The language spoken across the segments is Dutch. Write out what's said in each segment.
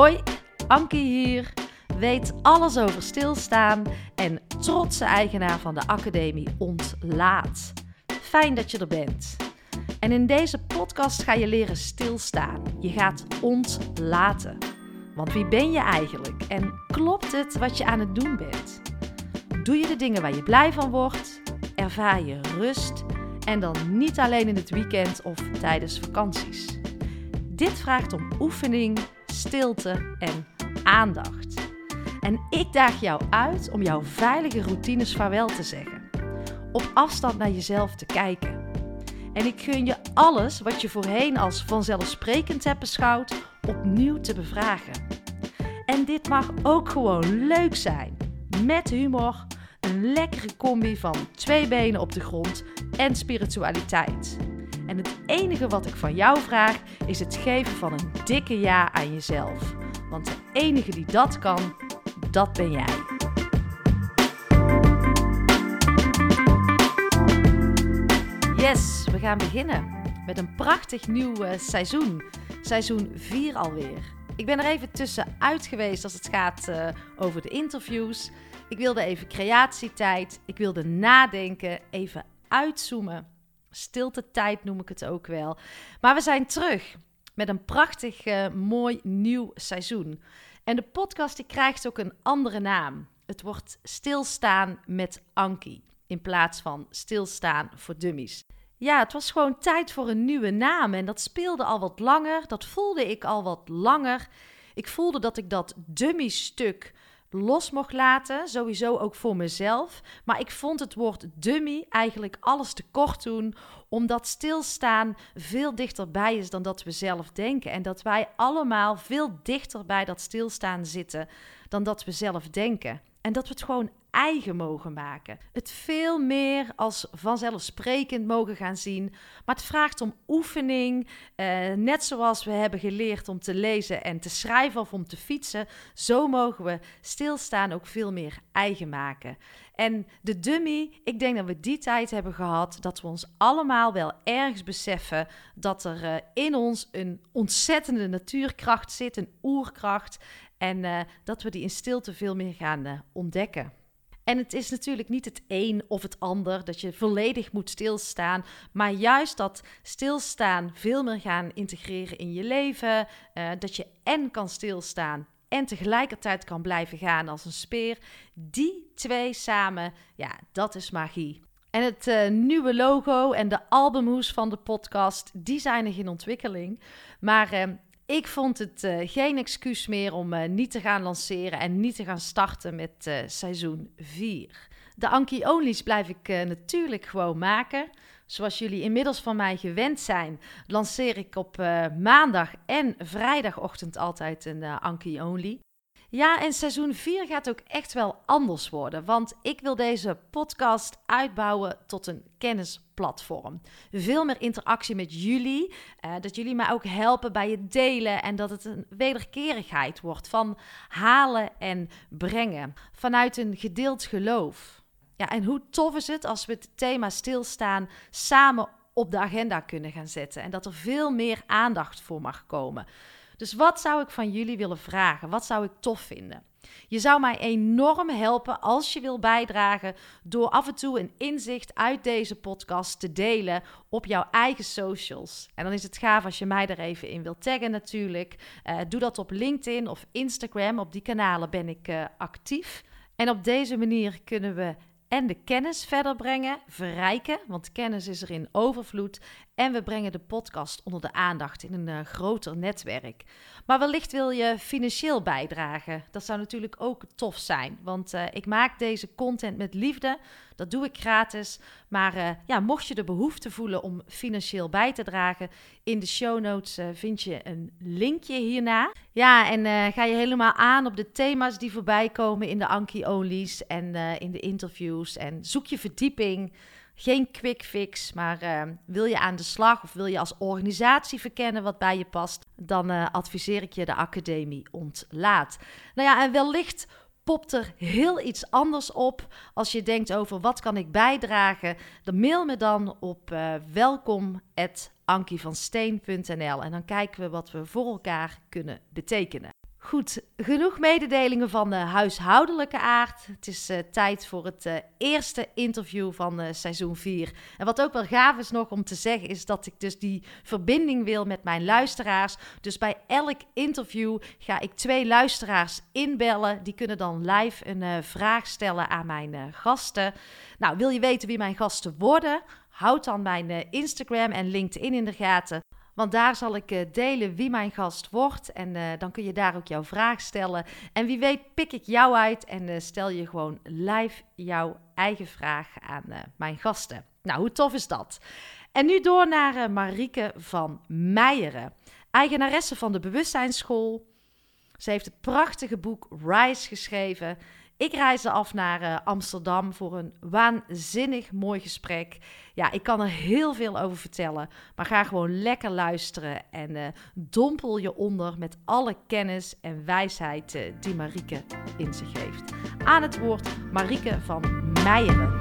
Hoi, Ankie hier. Weet alles over stilstaan en trotse eigenaar van de Academie Ontlaat. Fijn dat je er bent. En in deze podcast ga je leren stilstaan. Je gaat ontlaten. Want wie ben je eigenlijk? En klopt het wat je aan het doen bent? Doe je de dingen waar je blij van wordt? Ervaar je rust? En dan niet alleen in het weekend of tijdens vakanties. Dit vraagt om oefening, stilte en aandacht. En ik daag jou uit om jouw veilige routines vaarwel te zeggen. Op afstand naar jezelf te kijken. En ik gun je alles wat je voorheen als vanzelfsprekend hebt beschouwd, opnieuw te bevragen. En dit mag ook gewoon leuk zijn. Met humor, een lekkere combi van twee benen op de grond en spiritualiteit. En het enige wat ik van jou vraag is het geven van een dikke ja aan jezelf. Want de enige die dat kan, dat ben jij. Yes, we gaan beginnen met een prachtig nieuw uh, seizoen. Seizoen 4 alweer. Ik ben er even tussenuit geweest als het gaat uh, over de interviews. Ik wilde even creatietijd, ik wilde nadenken, even uitzoomen. Stilte tijd noem ik het ook wel. Maar we zijn terug met een prachtig uh, mooi nieuw seizoen. En de podcast die krijgt ook een andere naam. Het wordt Stilstaan met Ankie in plaats van Stilstaan voor Dummies. Ja, het was gewoon tijd voor een nieuwe naam en dat speelde al wat langer. Dat voelde ik al wat langer. Ik voelde dat ik dat dummy-stuk los mocht laten, sowieso ook voor mezelf. Maar ik vond het woord dummy eigenlijk alles te kort doen, omdat stilstaan veel dichterbij is dan dat we zelf denken. En dat wij allemaal veel dichter bij dat stilstaan zitten dan dat we zelf denken. En dat we het gewoon eigen mogen maken. Het veel meer als vanzelfsprekend mogen gaan zien. Maar het vraagt om oefening. Eh, net zoals we hebben geleerd om te lezen en te schrijven of om te fietsen. Zo mogen we stilstaan ook veel meer eigen maken. En de dummy, ik denk dat we die tijd hebben gehad dat we ons allemaal wel ergens beseffen dat er uh, in ons een ontzettende natuurkracht zit, een oerkracht. En uh, dat we die in stilte veel meer gaan ontdekken. En het is natuurlijk niet het een of het ander, dat je volledig moet stilstaan, maar juist dat stilstaan veel meer gaan integreren in je leven. Uh, dat je en kan stilstaan en tegelijkertijd kan blijven gaan als een speer. Die twee samen, ja, dat is magie. En het uh, nieuwe logo en de albumhoes van de podcast, die zijn nog in ontwikkeling. Maar uh, ik vond het uh, geen excuus meer om uh, niet te gaan lanceren en niet te gaan starten met uh, seizoen 4. De Anki Onlys blijf ik natuurlijk gewoon maken. Zoals jullie inmiddels van mij gewend zijn, lanceer ik op maandag en vrijdagochtend altijd een Anki Only. Ja, en seizoen 4 gaat ook echt wel anders worden, want ik wil deze podcast uitbouwen tot een kennisplatform. Veel meer interactie met jullie, uh, dat jullie mij ook helpen bij het delen en dat het een wederkerigheid wordt van halen en brengen vanuit een gedeeld geloof. Ja, en hoe tof is het als we het thema stilstaan samen op de agenda kunnen gaan zetten en dat er veel meer aandacht voor mag komen. Dus wat zou ik van jullie willen vragen? Wat zou ik tof vinden? Je zou mij enorm helpen als je wil bijdragen door af en toe een inzicht uit deze podcast te delen op jouw eigen socials. En dan is het gaaf als je mij er even in wilt taggen natuurlijk. Uh, doe dat op LinkedIn of Instagram. Op die kanalen ben ik uh, actief. En op deze manier kunnen we en de kennis verder brengen, verrijken, want kennis is er in overvloed. En we brengen de podcast onder de aandacht in een uh, groter netwerk. Maar wellicht wil je financieel bijdragen. Dat zou natuurlijk ook tof zijn, want uh, ik maak deze content met liefde. Dat doe ik gratis. Maar uh, ja, mocht je de behoefte voelen om financieel bij te dragen, in de show notes vind je een linkje hierna. Ja, en ga je helemaal aan op de thema's die voorbij komen in de Anki Onlys en in de interviews. En zoek je verdieping. Geen quick fix, maar uh, wil je aan de slag of wil je als organisatie verkennen wat bij je past, dan uh, adviseer ik je de Academie Ontlaat. Nou ja, en wellicht popt er heel iets anders op als je denkt over wat kan ik bijdragen. Dan mail me dan op uh, welkom@ankievansteen.nl en dan kijken we wat we voor elkaar kunnen betekenen. Goed, genoeg mededelingen van de huishoudelijke aard. Het is eh, tijd voor het eh, eerste interview van uh, seizoen 4. En wat ook wel gaaf is nog om te zeggen, is dat ik dus die verbinding wil met mijn luisteraars. Dus bij elk interview ga ik twee luisteraars inbellen. Die kunnen dan live een vraag stellen aan mijn gasten. Nou, wil je weten wie mijn gasten worden? Houd dan mijn Instagram en LinkedIn in de gaten. Want daar zal ik eh, delen wie mijn gast wordt. En uh, dan kun je daar ook jouw vraag stellen. En wie weet pik ik jou uit en uh, stel je gewoon live jouw eigen vraag aan mijn gasten. Nou, hoe tof is dat? En nu door naar Marieke van Meijeren. Eigenaresse van de Bewustzijnsschool. Ze heeft het prachtige boek Rise geschreven. Ik reisde af naar uh, Amsterdam voor een waanzinnig mooi gesprek. Ja, ik kan er heel veel over vertellen, maar ga gewoon lekker luisteren en uh, dompel je onder met alle kennis en wijsheid uh, die Marieke in zich heeft. Aan het woord Marieke van Meijeren.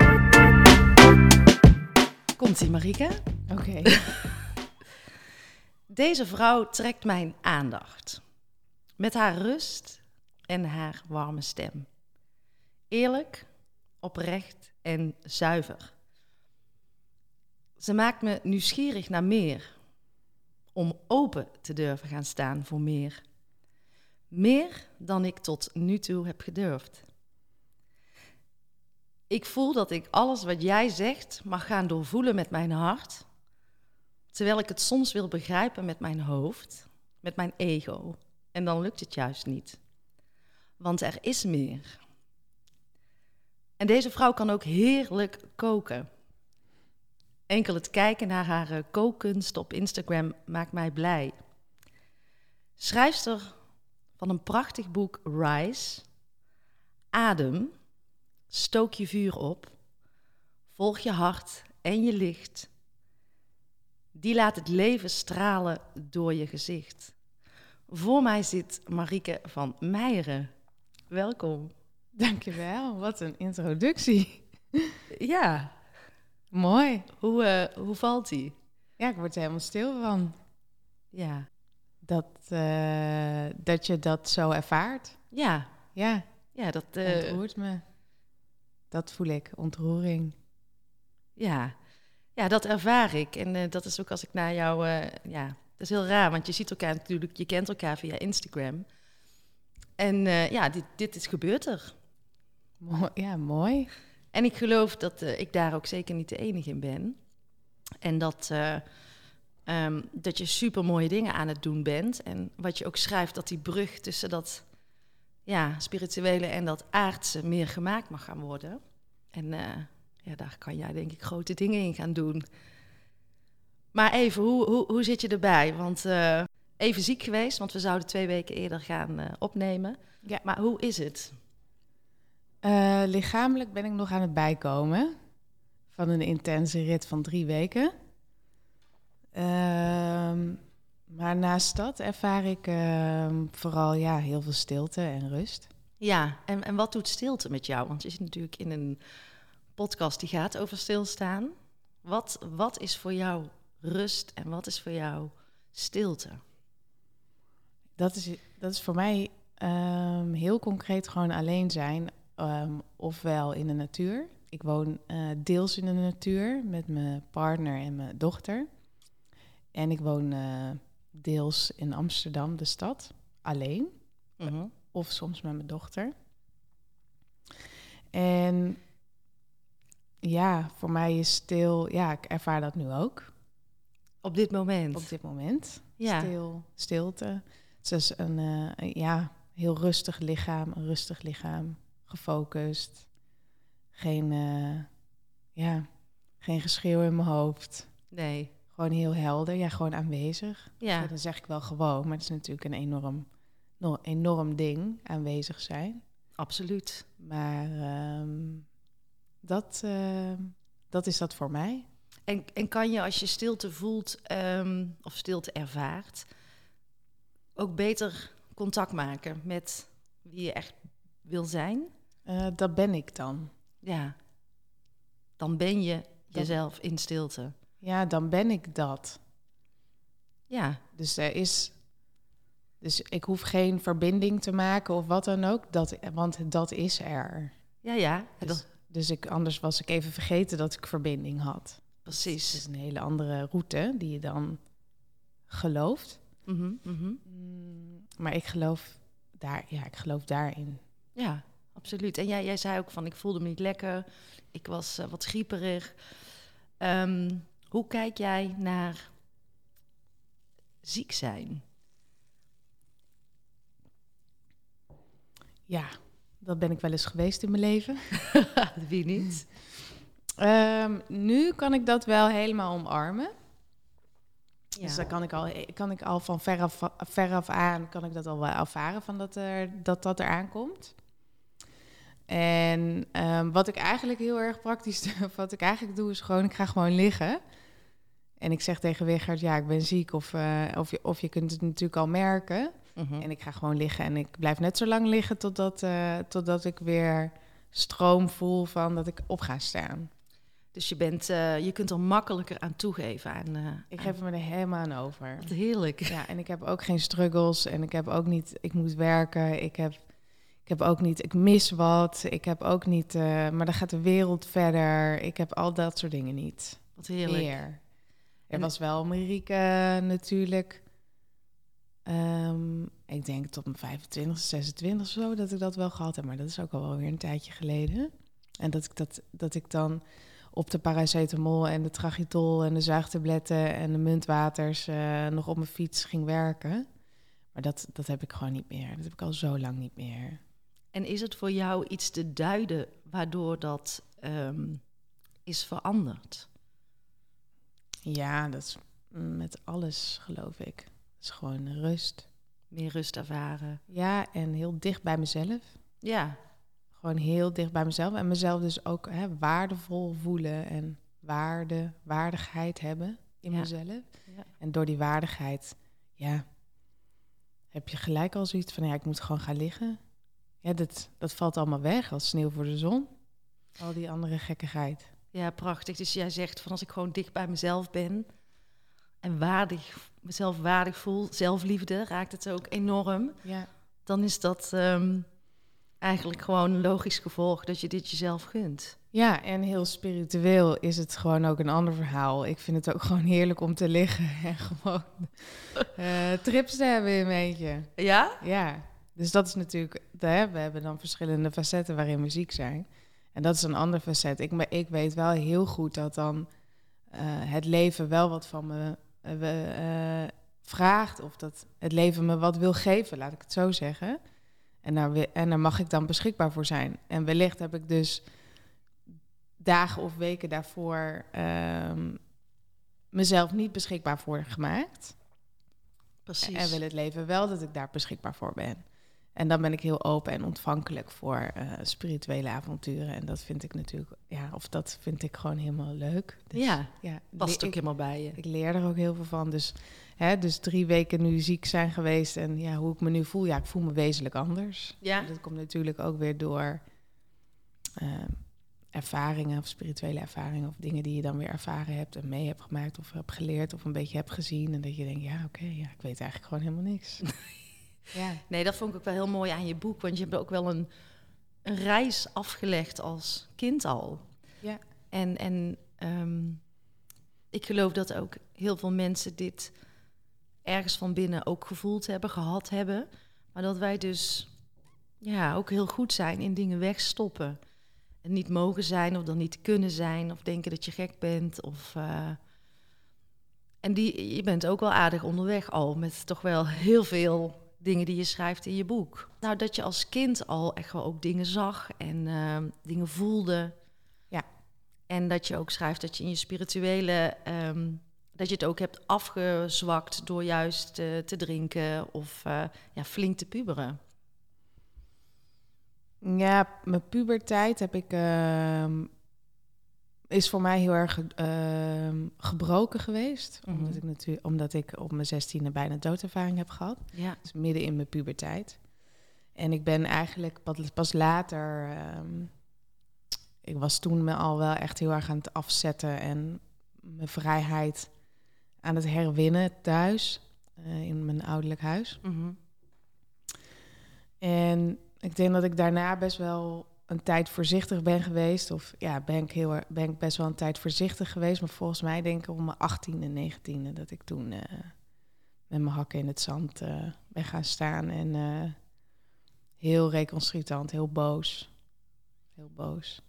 Komt-ie, Marieke? Oké. Deze vrouw trekt mijn aandacht. Met haar rust en haar warme stem. Eerlijk, oprecht en zuiver. Ze maakt me nieuwsgierig naar meer. Om open te durven gaan staan voor meer. Meer dan ik tot nu toe heb gedurfd. Ik voel dat ik alles wat jij zegt mag gaan doorvoelen met mijn hart, terwijl ik het soms wil begrijpen met mijn hoofd, met mijn ego. En dan lukt het juist niet. Want er is meer. En deze vrouw kan ook heerlijk koken. Enkel het kijken naar haar eh, kookkunst op Instagram maakt mij blij. Schrijfster van een prachtig boek Rise. Adem, stook je vuur op, volg je hart en je licht. Die laat het leven stralen door je gezicht. Voor mij zit Marieke van Meijeren. Welkom. Dankjewel, wat een introductie. Ja. Mooi. Hoe, uh, hoe valt die? Ja, ik word er helemaal stil van. Ja. Dat, uh, dat je dat zo ervaart. Ja. Ja. Ja, dat... Uh, Ontroert me. Dat voel ik, ontroering. Ja. Ja, dat ervaar ik. En dat is ook als ik naar jou... ja, dat is heel raar, want je ziet elkaar natuurlijk... Je kent elkaar via Instagram. En ja, dit, dit is gebeurd er. Ja, mooi. En ik geloof dat uh, ik daar ook zeker niet de enige in ben. En dat, uh, um, dat je super mooie dingen aan het doen bent. En wat je ook schrijft, dat die brug tussen dat ja, spirituele en dat aardse meer gemaakt mag gaan worden. En uh, ja, daar kan jij denk ik grote dingen in gaan doen. Maar even, hoe, hoe, hoe zit je erbij? Want even ziek geweest, want we zouden twee weken eerder gaan opnemen. Ja. Maar hoe is het? Uh, lichamelijk ben ik nog aan het bijkomen van een intense rit van drie weken. Uh, maar naast dat ervaar ik uh, vooral ja, heel veel stilte en rust. Ja, en, en wat doet stilte met jou? Want je zit natuurlijk in een podcast die gaat over stilstaan. Wat, wat is voor jou rust en wat is voor jou stilte? Dat is, dat is voor mij um, heel concreet gewoon alleen zijn um, ofwel in de natuur. Ik woon uh, deels in de natuur met mijn partner en mijn dochter. En ik woon uh, deels in Amsterdam, de stad, alleen. Uh -huh. Of soms met mijn dochter. En ja, voor mij is stil, ja, ik ervaar dat nu ook. Op dit moment? Op dit moment. Ja. Stil, stilte. Het is een, uh, ja, heel rustig lichaam, een rustig lichaam gefocust. Geen, uh, ja, geen geschreeuw in mijn hoofd. Nee. Gewoon heel helder, ja, gewoon aanwezig. Ja. dan zeg ik wel gewoon, maar het is natuurlijk een enorm, enorm ding, aanwezig zijn. Absoluut. Maar um, dat, uh, dat is dat voor mij. En, en kan je als je stilte voelt um, of stilte ervaart, ook beter contact maken met wie je echt wil zijn? Uh, dat ben ik dan. Ja. Dan ben je jezelf in stilte. Ja, dan ben ik dat. Ja. Dus er is Dus ik hoef geen verbinding te maken of wat dan ook, dat, want dat is er. Ja, ja. Dus, dat- dus ik, anders was ik even vergeten dat ik verbinding had. Het precies. is een hele andere route die je dan gelooft. Mhm, mhm. Mm, Maar ik geloof, daar, ja, ik geloof daarin. Ja, absoluut. En jij, jij zei ook van ik voelde me niet lekker. Ik was eh, wat schieperig. Ehm, hoe kijk jij naar ziek zijn? Ja, dat ben ik wel eens geweest in mijn leven. Wie niet? Ehm, nu kan ik dat wel helemaal omarmen. Ja. Dus dan kan ik al, kan ik al van veraf, veraf aan kan ik dat al wel ervaren van dat er, dat, dat eraan komt. En ehm, wat ik eigenlijk heel erg praktisch doe, wat ik eigenlijk doe, is gewoon, ik ga gewoon liggen. En ik zeg tegen Wigert, ja, ik ben ziek. Of, eh, of, je, of je kunt het natuurlijk al merken. Mhm. En ik ga gewoon liggen en ik blijf net zo lang liggen totdat, eh, totdat ik weer stroom voel van dat ik op ga staan. Dus je, bent, eh, je kunt er makkelijker aan toegeven. Aan, Ik geef me er helemaal aan over. Wat heerlijk. Ja, en ik heb ook geen struggles en ik heb ook niet, ik moet werken, ik heb, ik heb ook niet, ik mis wat, ik heb ook niet, eh, maar dan gaat de wereld verder. Ik heb al dat soort dingen niet. Wat heerlijk. Meer. Er was wel Marieke natuurlijk. Ehm, ik denk tot mijn 25, 26 of zo dat ik dat wel gehad heb, maar dat is ook al weer een tijdje geleden. En dat ik, dat, dat ik dan op de paracetamol en de tragitol en de zuigtabletten en de muntwaters eh, nog op mijn fiets ging werken. Maar dat, dat heb ik gewoon niet meer. Dat heb ik al zo lang niet meer. En is het voor jou iets te duiden waardoor dat ehm, is veranderd? Ja, dat is met alles, geloof ik. Het is gewoon rust. Meer rust ervaren? Ja, en heel dicht bij mezelf. Ja, Gewoon heel dicht bij mezelf. En mezelf dus ook hè, waardevol voelen en waarde, waardigheid hebben in Ja. mezelf. Ja. En door die waardigheid, ja, heb je gelijk al zoiets van, ja, ik moet gewoon gaan liggen. Ja, dat, dat valt allemaal weg als sneeuw voor de zon. Al die andere gekkigheid. Ja, prachtig. Dus jij zegt van als ik gewoon dicht bij mezelf ben en waardig, mezelf waardig voel, zelfliefde raakt het ook enorm. Ja, Dan is dat ehm, eigenlijk gewoon een logisch gevolg dat je dit jezelf gunt. Ja, en heel spiritueel is het gewoon ook een ander verhaal. Ik vind het ook gewoon heerlijk om te liggen en gewoon eh, trips te hebben in een beetje. Ja? Ja, dus dat is natuurlijk, we hebben dan verschillende facetten waarin we ziek zijn. En dat is een ander facet. Ik, ik weet wel heel goed dat dan eh, het leven wel wat van me eh, eh, vraagt. Of dat het leven me wat wil geven, laat ik het zo zeggen. En daar, en daar mag ik dan beschikbaar voor zijn. En wellicht heb ik dus dagen of weken daarvoor ehm, mezelf niet beschikbaar voor gemaakt. Precies. En wil het leven wel dat ik daar beschikbaar voor ben. En dan ben ik heel open en ontvankelijk voor eh, spirituele avonturen. En dat vind ik natuurlijk, ja, of dat vind ik gewoon helemaal leuk. Dus, ja, ja past ook ik, helemaal bij je. ik leer er ook heel veel van. Dus, hè, dus drie weken nu ziek zijn geweest en ja, hoe ik me nu voel, ja, ik voel me wezenlijk anders. Ja? Dat komt natuurlijk ook weer door eh, ervaringen of spirituele ervaringen of dingen die je dan weer ervaren hebt en mee hebt gemaakt of hebt geleerd of een beetje hebt gezien. En dat je denkt, ja, oké, ja, ik weet eigenlijk gewoon helemaal niks. ja. Nee, dat vond ik ook wel heel mooi aan je boek, want je hebt ook wel een, een reis afgelegd als kind al. Ja. En, en ehm, ik geloof dat ook heel veel mensen dit ergens van binnen ook gevoeld hebben, gehad hebben. Maar dat wij dus ja, ook heel goed zijn in dingen wegstoppen. En niet mogen zijn of dan niet kunnen zijn of denken dat je gek bent. Of, eh, En die, je bent ook wel aardig onderweg al met toch wel heel veel dingen die je schrijft in je boek. Nou, dat je als kind al echt wel ook dingen zag en ehm, dingen voelde. Ja. En dat je ook schrijft dat je in je spirituele... ehm, dat je het ook hebt afgezwakt door juist eh, te drinken of eh, ja, flink te puberen. Ja, mijn puberteit heb ik, ehm, is voor mij heel erg ehm, gebroken geweest. Mhm. Omdat, ik natuurlijk, omdat ik op mijn zestiende bijna doodervaring heb gehad. Ja. Dus midden in mijn puberteit. En ik ben eigenlijk pas, later. ehm, ik was toen me al wel echt heel erg aan het afzetten en mijn vrijheid aan het herwinnen thuis. eh, in mijn ouderlijk huis. Mhm. En ik denk dat ik daarna best wel een tijd voorzichtig ben geweest. Of ja, ben ik, heel, ben ik best wel een tijd voorzichtig geweest. Maar volgens mij denk ik om mijn 18e en 19e dat ik toen eh, met mijn hakken in het zand eh, ben gaan staan. En eh, heel reconstructant, heel boos. Heel boos.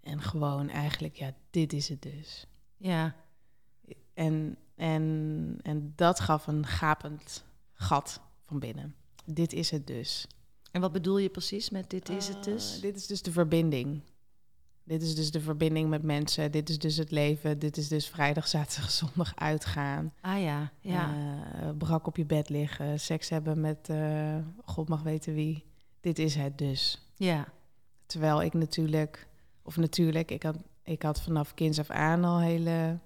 En gewoon eigenlijk, ja, dit is het dus. Ja, En, en, en dat gaf een gapend gat van binnen. Dit is het dus. En wat bedoel je precies met dit is het dus? Uh, dit is dus de verbinding. Dit is dus de verbinding met mensen. Dit is dus het leven. Dit is dus vrijdag, zaterdag, zondag uitgaan. ah ja, ja. Uh, brak op je bed liggen. Seks hebben met uh, God mag weten wie. Dit is het dus. ja. Terwijl ik natuurlijk, of natuurlijk, ik had, ik had vanaf kinds af aan al hele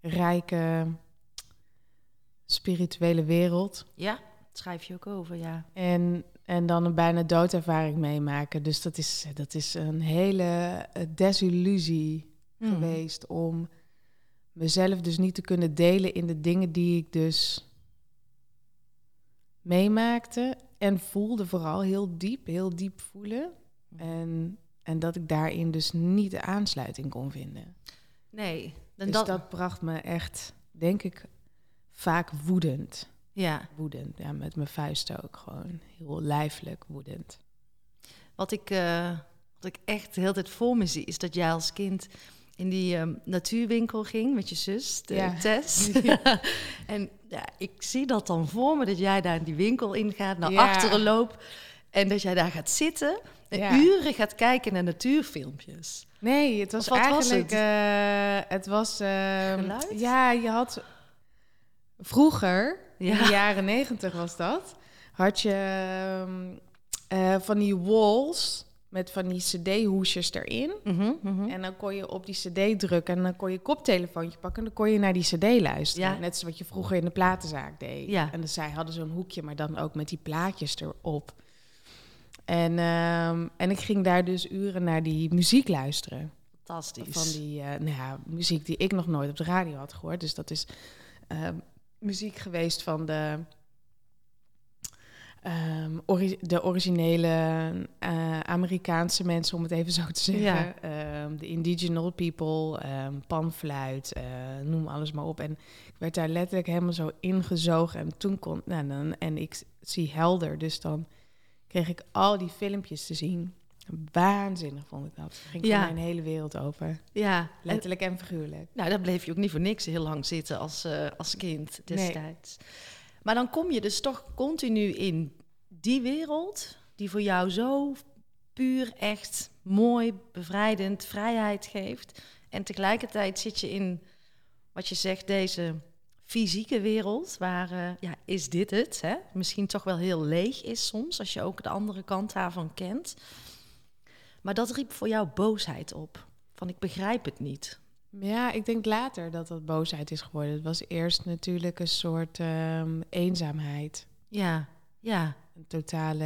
rijke spirituele wereld. Ja, dat schrijf je ook over, ja. En, en dan een bijna doodervaring meemaken. Dus dat is, dat is een hele eh, desillusie Mhm. geweest om mezelf dus niet te kunnen delen in de dingen die ik dus meemaakte en voelde vooral heel diep, heel diep voelen. En, en dat ik daarin dus niet de aansluiting kon vinden. Nee, Dus dat, dat bracht me echt, denk ik, vaak woedend. Ja. Woedend, ja, met mijn vuisten ook gewoon. Heel lijfelijk woedend. Wat ik, eh, wat ik echt de hele tijd voor me zie, is dat jij als kind in die ehm, natuurwinkel ging met je zus, de Ja. Tess. en ja, ik zie dat dan voor me, dat jij daar in die winkel ingaat, naar Ja. achteren loopt. En dat jij daar gaat zitten en uren gaat kijken naar natuurfilmpjes. Nee, het was eigenlijk... het? eh, het was... ehm, Geluid? Ja, je had... Vroeger, in Ja. de jaren negentig was dat... had je ehm, eh, van die walls met van die cd-hoesjes erin. Mhm, mhm. En dan kon je op die cd drukken en dan kon je een koptelefoontje pakken... en dan kon je naar die cd luisteren. Ja. Net zoals wat je vroeger in de platenzaak deed. Ja. En dus zij hadden zo'n hoekje, maar dan ook met die plaatjes erop. En, ehm, en ik ging daar dus uren naar die muziek luisteren. Fantastisch. Van die eh, nou ja, muziek die ik nog nooit op de radio had gehoord. Dus dat is eh, muziek geweest van de, ehm, ori- de originele eh, Amerikaanse mensen, om het even zo te zeggen. Ja. Ehm, de indigenous people, ehm, panfluit, eh, noem alles maar op. En ik werd daar letterlijk helemaal zo ingezogen. En toen kon, nou, dan, en ik zie helder, dus dan kreeg ik al die filmpjes te zien. Waanzinnig vond ik dat. Ging Ja. mijn hele wereld open. ja, Letterlijk en figuurlijk. nou, daar bleef je ook niet voor niks heel lang zitten als, eh, als kind destijds. Maar dan kom je dus toch continu in die wereld die voor jou zo puur echt mooi, bevrijdend, vrijheid geeft. En tegelijkertijd zit je in wat je zegt, deze fysieke wereld, waar eh, ja, is dit het? Hè? Misschien toch wel heel leeg is soms, als je ook de andere kant daarvan kent. Maar dat riep voor jou boosheid op. Van ik begrijp het niet. Ja, ik denk later dat dat boosheid is geworden. Het was eerst natuurlijk een soort ehm, eenzaamheid. Ja, ja, Een totale,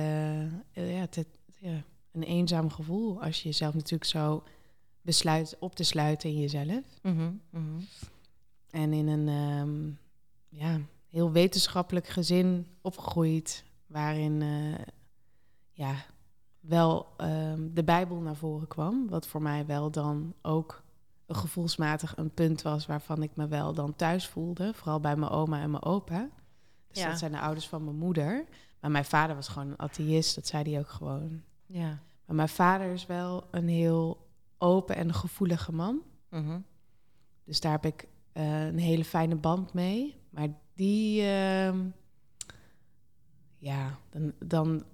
eh, ja, te- ja, een eenzaam gevoel. Als je jezelf natuurlijk zo besluit op te sluiten in jezelf. Mhm, mhm. En in een ehm, ja, heel wetenschappelijk gezin opgegroeid, waarin eh, ja, wel ehm, de Bijbel naar voren kwam. Wat voor mij wel dan ook gevoelsmatig een punt was waarvan ik me wel dan thuis voelde. Vooral bij mijn oma en mijn opa. Dus Ja. dat zijn de ouders van mijn moeder. Maar mijn vader was gewoon een atheïst, dat zei hij ook gewoon. ja. Maar mijn vader is wel een heel open en gevoelige man. Mhm. Dus daar heb ik eh, een hele fijne band mee. Maar die, ehm, ja, dan, dan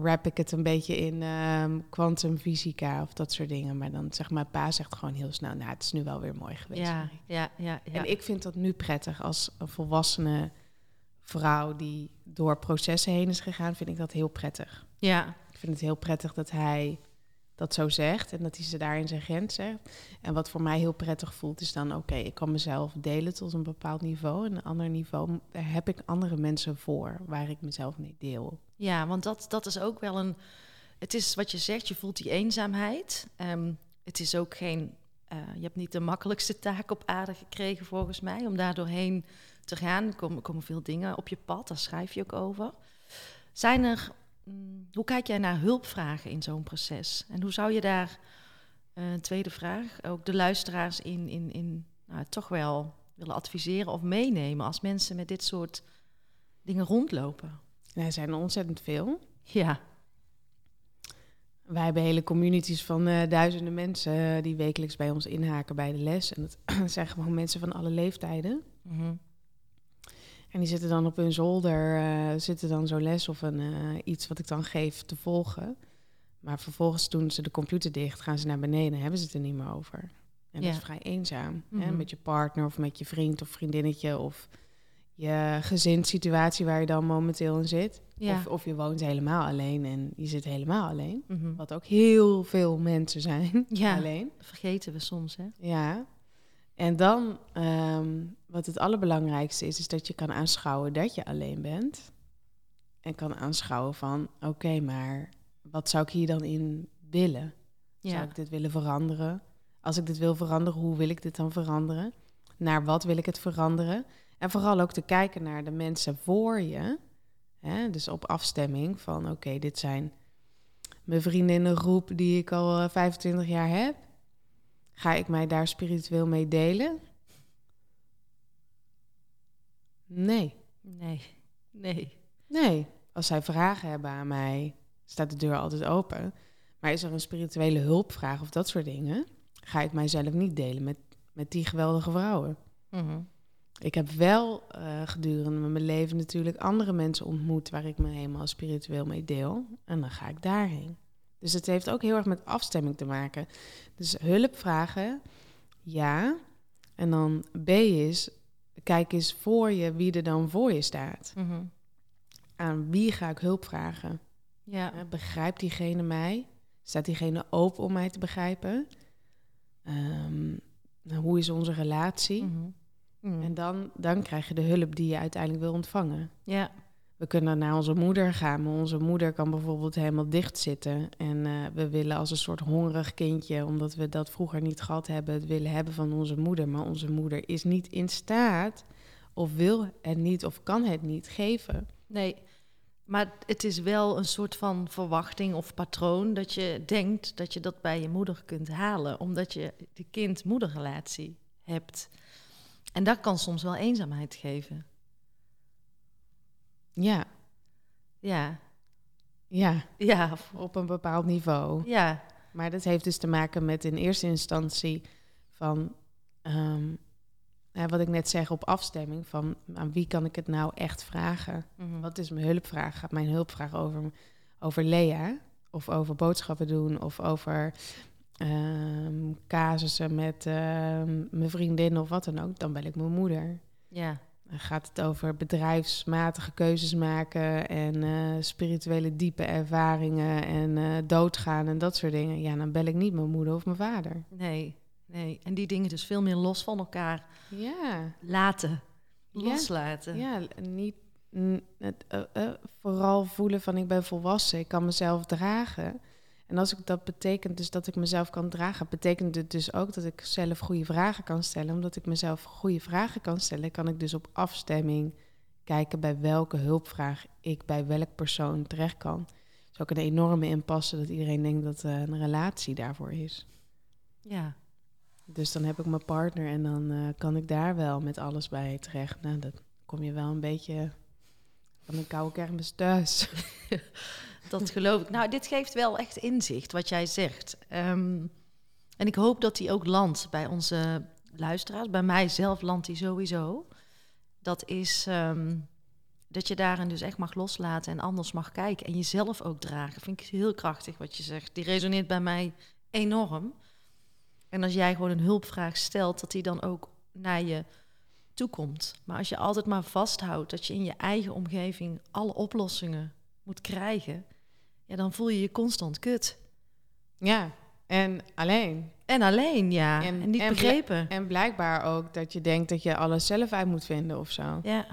wrap ik het een beetje in ehm kwantumfysica of dat soort dingen. Maar dan zeg maar, pa zegt gewoon heel snel, nou, het is nu wel weer mooi geweest. Ja, voor mij." ja, ja, ja. En ik vind dat nu prettig als een volwassene vrouw die door processen heen is gegaan, vind ik dat heel prettig. ja, Ik vind het heel prettig dat hij dat zo zegt en dat hij ze daar in zijn grens zegt. En wat voor mij heel prettig voelt, is dan oké, ik kan mezelf delen tot een bepaald niveau. En een ander niveau, daar heb ik andere mensen voor waar ik mezelf mee deel. ja, want dat, dat is ook wel een... Het is wat je zegt, je voelt die eenzaamheid. Ehm, het is ook geen... eh, je hebt niet de makkelijkste taak op aarde gekregen volgens mij... om daar doorheen te gaan. Komen, komen veel dingen op je pad, daar schrijf je ook over. Zijn er hoe kijk jij naar hulpvragen in zo'n proces? En hoe zou je daar, uh, tweede vraag, ook de luisteraars in, in, in nou, toch wel willen adviseren of meenemen als mensen met dit soort dingen rondlopen? Er zijn er ontzettend veel. Ja. Wij hebben hele communities van uh, duizenden mensen uh, die wekelijks bij ons inhaken bij de les. En dat zijn gewoon mensen van alle leeftijden. Mm En die zitten dan op hun zolder, uh, zitten dan zo'n les of een, iets wat ik dan geef te volgen. Maar vervolgens doen ze de computer dicht, gaan ze naar beneden, hebben ze het er niet meer over. En Ja. dat is vrij eenzaam. hè? Mhm. Met je partner of met je vriend of vriendinnetje of je gezinssituatie waar je dan momenteel in zit. Ja. Of, of je woont helemaal alleen en je zit helemaal alleen. Mhm. Wat ook heel veel mensen zijn Ja. alleen. Dat vergeten we soms, hè? Ja. En dan, ehm, wat het allerbelangrijkste is, is dat je kan aanschouwen dat je alleen bent. En kan aanschouwen van, oké, maar wat zou ik hier dan in willen? Zou ik dit willen veranderen? Als ik dit wil veranderen, hoe wil ik dit dan veranderen? Naar wat wil ik het veranderen? En vooral ook te kijken naar de mensen voor je. Hè? Dus op afstemming van, oké, dit zijn mijn vriendinnengroep die ik al eh, 25 jaar heb. Ga ik mij daar spiritueel mee delen? Nee. Nee. Nee. Nee. Als zij vragen hebben aan mij, staat de deur altijd open. Maar is er een spirituele hulpvraag of dat soort dingen, ga ik mijzelf niet delen met, met die geweldige vrouwen. Mhm. Ik heb wel eh, gedurende mijn leven natuurlijk andere mensen ontmoet waar ik me helemaal spiritueel mee deel. En dan ga ik daarheen. Dus het heeft ook heel erg met afstemming te maken. Dus hulp vragen, ja. En dan B is, kijk eens voor je wie er dan voor je staat. Mhm. Aan wie ga ik hulp vragen? Ja. Hè, Begrijpt diegene mij? Staat diegene open om mij te begrijpen? Ehm, hoe is onze relatie? Mhm. Mhm. En dan, dan krijg je de hulp die je uiteindelijk wil ontvangen. Ja. We kunnen naar onze moeder gaan, maar onze moeder kan bijvoorbeeld helemaal dicht zitten. En eh, we willen als een soort hongerig kindje, omdat we dat vroeger niet gehad hebben, het willen hebben van onze moeder. Maar onze moeder is niet in staat, of wil het niet, of kan het niet geven. Nee, maar het is wel een soort van verwachting of patroon dat je denkt dat je dat bij je moeder kunt halen, omdat je de kind-moederrelatie hebt. En dat kan soms wel eenzaamheid geven. Ja, Ja, ja, ja, op een bepaald niveau. ja, Maar dat heeft dus te maken met in eerste instantie van, ehm, ja, wat ik net zeg, op afstemming van aan wie kan ik het nou echt vragen? Mhm. Wat is mijn hulpvraag? Gaat mijn hulpvraag over, over Lea? Of over boodschappen doen? Of over ehm, casussen met ehm, mijn vriendin of wat dan ook? Dan bel ik mijn moeder. ja, gaat het over bedrijfsmatige keuzes maken en eh, spirituele diepe ervaringen en eh, doodgaan en dat soort dingen. Ja, dan bel ik niet mijn moeder of mijn vader. nee, nee. En die dingen dus veel meer los van elkaar Ja, laten, loslaten. ja niet het, eh, vooral voelen van ik ben volwassen, ik kan mezelf dragen. En als ik dat betekent dus dat ik mezelf kan dragen, betekent het dus ook dat ik zelf goede vragen kan stellen. Omdat ik mezelf goede vragen kan stellen, kan ik dus op afstemming kijken bij welke hulpvraag ik bij welk persoon terecht kan. Het is ook een enorme impasse dat iedereen denkt dat eh, een relatie daarvoor is. Ja, Dus dan heb ik mijn partner en dan eh, kan ik daar wel met alles bij terecht. Nou, dan kom je wel een beetje van een koude kermis thuis. dat geloof ik. Nou, dit geeft wel echt inzicht wat jij zegt. Ehm, en ik hoop dat die ook landt bij onze luisteraars. Bij mijzelf landt die sowieso. Dat is ehm, dat je daarin dus echt mag loslaten en anders mag kijken. En jezelf ook dragen. Vind ik heel krachtig wat je zegt. Die resoneert bij mij enorm. En als jij gewoon een hulpvraag stelt, dat die dan ook naar je toekomt. Maar als je altijd maar vasthoudt dat je in je eigen omgeving alle oplossingen moet krijgen, ja, dan voel je je constant kut. Ja, en alleen. En alleen, ja. En, En- niet en begrepen. En blijkbaar ook dat je denkt dat je alles zelf uit moet vinden of zo. ja,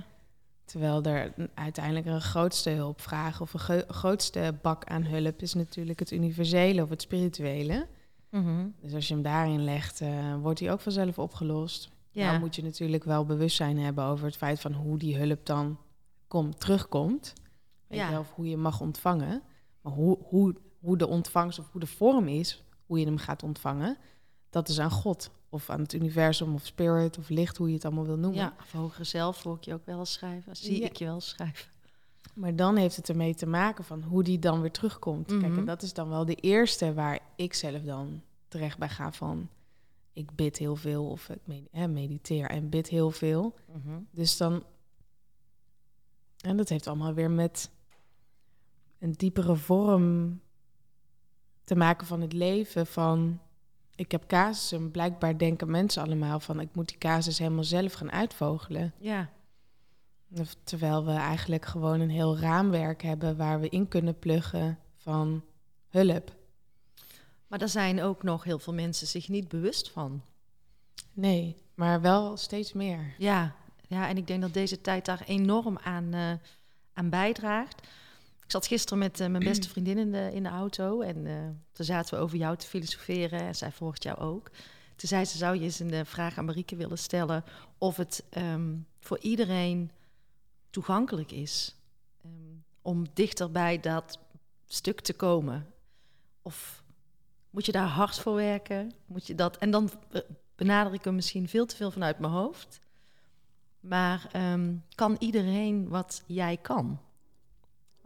Terwijl er uiteindelijk een grootste hulpvraag of een grootste bak aan hulp is natuurlijk het universele of het spirituele. Mhm. Dus als je hem daarin legt, eh, wordt die ook vanzelf opgelost. ja. Nou moet je natuurlijk wel bewustzijn hebben over het feit van hoe die hulp dan komt, terugkomt. Weet Ja. je wel, of hoe je mag ontvangen. Hoe, hoe, hoe de ontvangst of hoe de vorm is, hoe je hem gaat ontvangen, dat is aan God. Of aan het universum of spirit of licht, hoe je het allemaal wil noemen. Ja, of hogere zelf hoor ik je ook wel eens schrijven. Zie Ja. ik je wel eens schrijven. Maar dan heeft het ermee te maken van hoe die dan weer terugkomt. Kijk, Mhm. en dat is dan wel de eerste waar ik zelf dan terecht bij ga van... ik bid heel veel of ik med- mediteer en bid heel veel. Dus dan... En dat heeft allemaal weer met een diepere vorm te maken van het leven. Van, ik heb casussen, blijkbaar denken mensen allemaal van... ik moet die casus helemaal zelf gaan uitvogelen. Ja, Terwijl we eigenlijk gewoon een heel raamwerk hebben waar we in kunnen pluggen van hulp. maar daar zijn ook nog heel veel mensen zich niet bewust van. Nee, maar wel steeds meer. Ja, ja en ik denk dat deze tijd daar enorm aan, eh, aan bijdraagt. Ik zat gisteren met eh, mijn beste vriendin in de, in de auto en eh, toen zaten we over jou te filosoferen en zij volgt jou ook. Toen zei ze, zou je eens een eh, vraag aan Marieke willen stellen of het ehm, voor iedereen toegankelijk is ehm, om dichter bij dat stuk te komen? Of moet je daar hard voor werken? Moet je dat? En dan benader ik hem misschien veel te veel vanuit mijn hoofd. Maar ehm, kan iedereen wat jij kan?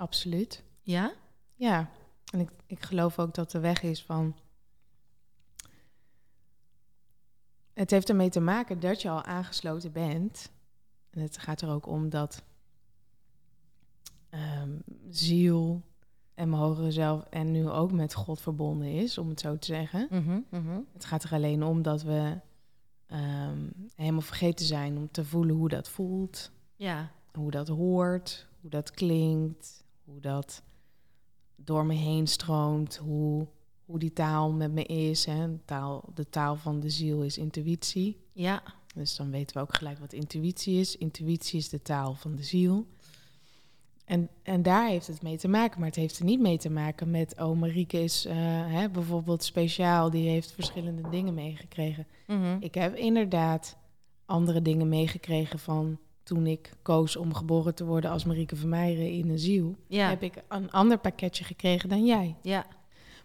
Absoluut. Ja? Ja, en ik, ik geloof ook dat de weg is van. Het heeft ermee te maken dat je al aangesloten bent. En het gaat er ook om dat ehm, ziel en mijn hogere zelf en nu ook met God verbonden is, om het zo te zeggen. Het gaat er alleen om dat we ehm, helemaal vergeten zijn om te voelen hoe dat voelt, Ja, hoe dat hoort, hoe dat klinkt, hoe dat door me heen stroomt, hoe, hoe die taal met me is. Hè. De, taal, de taal van de ziel is intuïtie. ja, Dus dan weten we ook gelijk wat intuïtie is. Intuïtie is de taal van de ziel. En, en daar heeft het mee te maken. Maar het heeft er niet mee te maken met... oh, Marieke is eh, hè, bijvoorbeeld speciaal. Die heeft verschillende dingen meegekregen. Mhm. Ik heb inderdaad andere dingen meegekregen van... toen ik koos om geboren te worden als Marieke Vermeijeren in een ziel... ja, heb ik een ander pakketje gekregen dan jij. ja,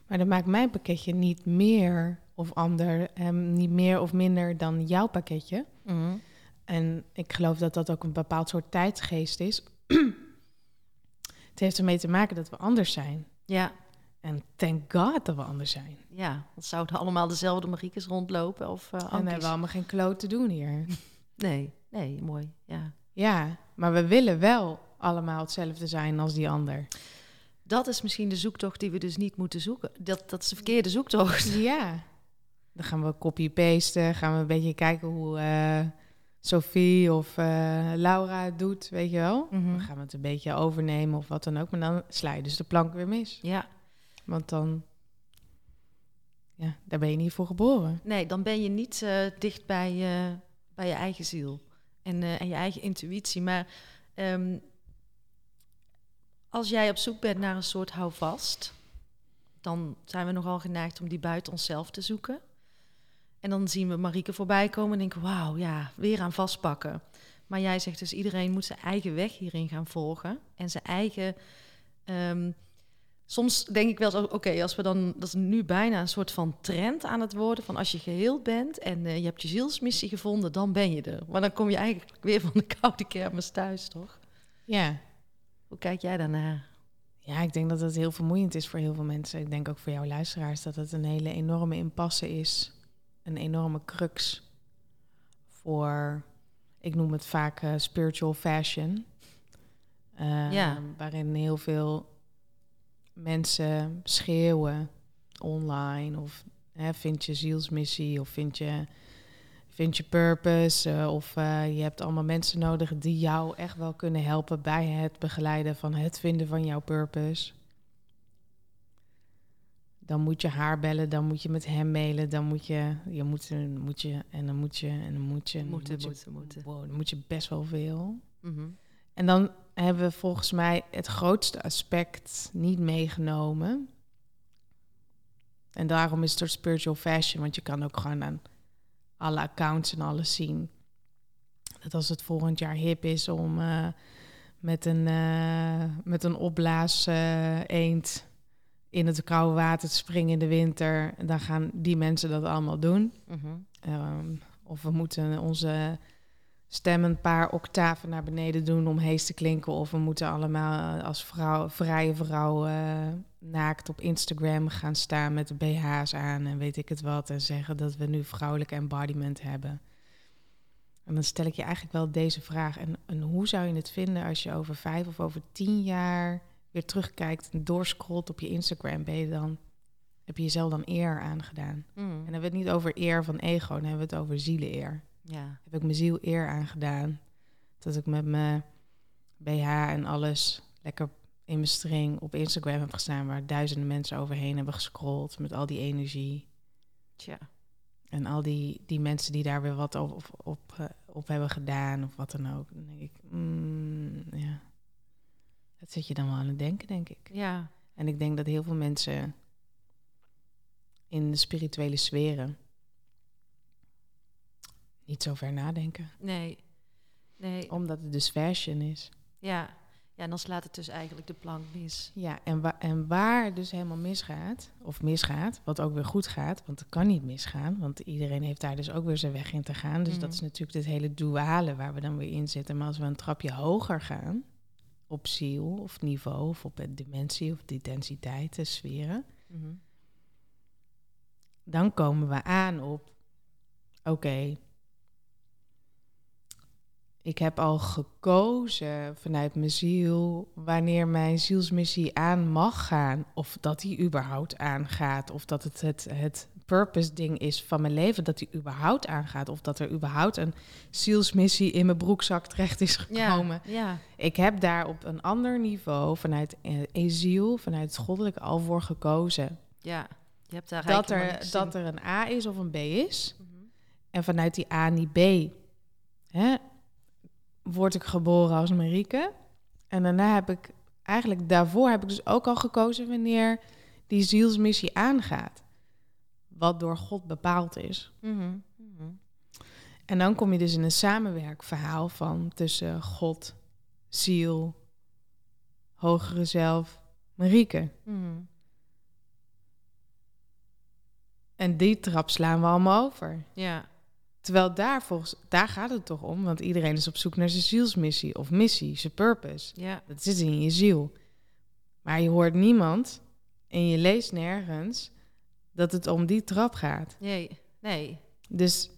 Maar dat maakt mijn pakketje niet meer of ander... en niet meer of minder dan jouw pakketje... Mhm. En ik geloof dat dat ook een bepaald soort tijdsgeest is. het heeft ermee te maken dat we anders zijn. ja, En thank God dat we anders zijn. ja. Dan zouden allemaal dezelfde Mariekes rondlopen of uh, En hebben we allemaal geen kloot te doen hier. Nee, nee, mooi. Ja. ja, maar we willen wel allemaal hetzelfde zijn als die ander. Dat is misschien de zoektocht die we dus niet moeten zoeken. Dat, dat is de verkeerde zoektocht. Ja. Dan gaan we copy-pasten, gaan we een beetje kijken hoe eh, Sophie of eh, Laura het doet, weet je wel. Mhm. Dan gaan we het een beetje overnemen of wat dan ook. Maar dan sla je dus de plank weer mis. Ja, Want dan, ja, daar ben je niet voor geboren. nee, dan ben je niet eh, dicht bij, eh, bij je eigen ziel en, eh, en je eigen intuïtie. Maar ehm, als jij op zoek bent naar een soort houvast, dan zijn we nogal geneigd om die buiten onszelf te zoeken. En dan zien we Marieke voorbij komen en denken, wauw, ja, weer aan vastpakken. Maar jij zegt dus, iedereen moet zijn eigen weg hierin gaan volgen. En zijn eigen... ehm, soms denk ik wel zo, oké, als we dan... Dat is nu bijna een soort van trend aan het worden... van als je geheeld bent en eh, je hebt je zielsmissie gevonden, dan ben je er. Maar dan kom je eigenlijk weer van de koude kermis thuis, toch? Ja. Hoe kijk jij daarnaar? Ja, ik denk dat het heel vermoeiend is voor heel veel mensen. Ik denk ook voor jouw luisteraars dat het een hele enorme impasse is. Een enorme crux voor, ik noem het vaak eh, spiritual fashion. Eh, Ja. Waarin heel veel mensen schreeuwen online of hè, vind je zielsmissie of vind je, vind je purpose eh, of eh, je hebt allemaal mensen nodig die jou echt wel kunnen helpen bij het begeleiden van het vinden van jouw purpose. Dan moet je haar bellen, dan moet je met hem mailen, dan moet je, je moet, moet je en dan moet je en dan moet je. Moeten, moet je, moeten, moeten. Wow, dan moet je best wel veel. Mhm. En dan hebben we volgens mij het grootste aspect niet meegenomen. En daarom is het door spiritual fashion, want je kan ook gewoon aan alle accounts en alles zien. Dat als het volgend jaar hip is om eh, met een, eh, met een opblaas eh, eend in het koude water te springen in de winter, dan gaan die mensen dat allemaal doen. Mhm. Ehm, of we moeten onze stem een paar octaven naar beneden doen om hees te klinken. Of we moeten allemaal als vrouw, vrije vrouw eh, naakt op Instagram gaan staan met de BH's aan en weet ik het wat. En zeggen dat we nu vrouwelijk embodiment hebben. En dan stel ik je eigenlijk wel deze vraag. En, en hoe zou je het vinden als je over vijf of over tien jaar weer terugkijkt en doorscrollt op je Instagram? Ben je dan, heb je jezelf dan eer aangedaan? Mhm. En dan hebben we het niet over eer van ego, dan hebben we het over zieleneer. Ja. Heb ik mijn ziel eer aangedaan. Dat ik met mijn BH en alles lekker in mijn string op Instagram heb gestaan... waar duizenden mensen overheen hebben gescrolld met al die energie. Tja. En al die, die mensen die daar weer wat op, op, op, eh, op hebben gedaan of wat dan ook. Dan denk ik, mm, ja. Dat zit je dan wel aan het denken, denk ik. Ja. En ik denk dat heel veel mensen in de spirituele sferen niet zo ver nadenken. Nee. Nee. Omdat het dus fashion is. Ja. Ja, en dan slaat het dus eigenlijk de plank mis. Ja, en, wa en waar het dus helemaal misgaat, of misgaat, wat ook weer goed gaat, want het kan niet misgaan, want iedereen heeft daar dus ook weer zijn weg in te gaan. Dus dat Mhm. is natuurlijk dit hele duale waar we dan weer in zitten. Maar als we een trapje hoger gaan, op ziel of niveau, of op dimensie of die densiteit, de sferen, Mhm. dan komen we aan op, oké, ik heb al gekozen vanuit mijn ziel wanneer mijn zielsmissie aan mag gaan. Of dat die überhaupt aangaat. Of dat het het, het purpose ding is van mijn leven, dat die überhaupt aangaat. Of dat er überhaupt een zielsmissie in mijn broekzak terecht is gekomen. Ja. Ja. Ik heb daar op een ander niveau, vanuit eh, een ziel, vanuit het goddelijke al voor gekozen. Ja. Je hebt daar Dat er, dat er een A is of een B is. Mhm. En vanuit die A niet B hè, word ik geboren als Marieke. En daarna heb ik, eigenlijk daarvoor heb ik dus ook al gekozen wanneer die zielsmissie aangaat. Wat door God bepaald is. Mhm. En dan kom je dus in een samenwerkverhaal van tussen God, ziel, hogere zelf, Marieke. Mhm. En die trap slaan we allemaal over. Ja. Terwijl daar, volgens, daar gaat het toch om, want iedereen is op zoek naar zijn zielsmissie of missie, zijn purpose. Ja. Dat zit in je ziel. Maar je hoort niemand en je leest nergens dat het om die trap gaat. Nee. Nee. Dus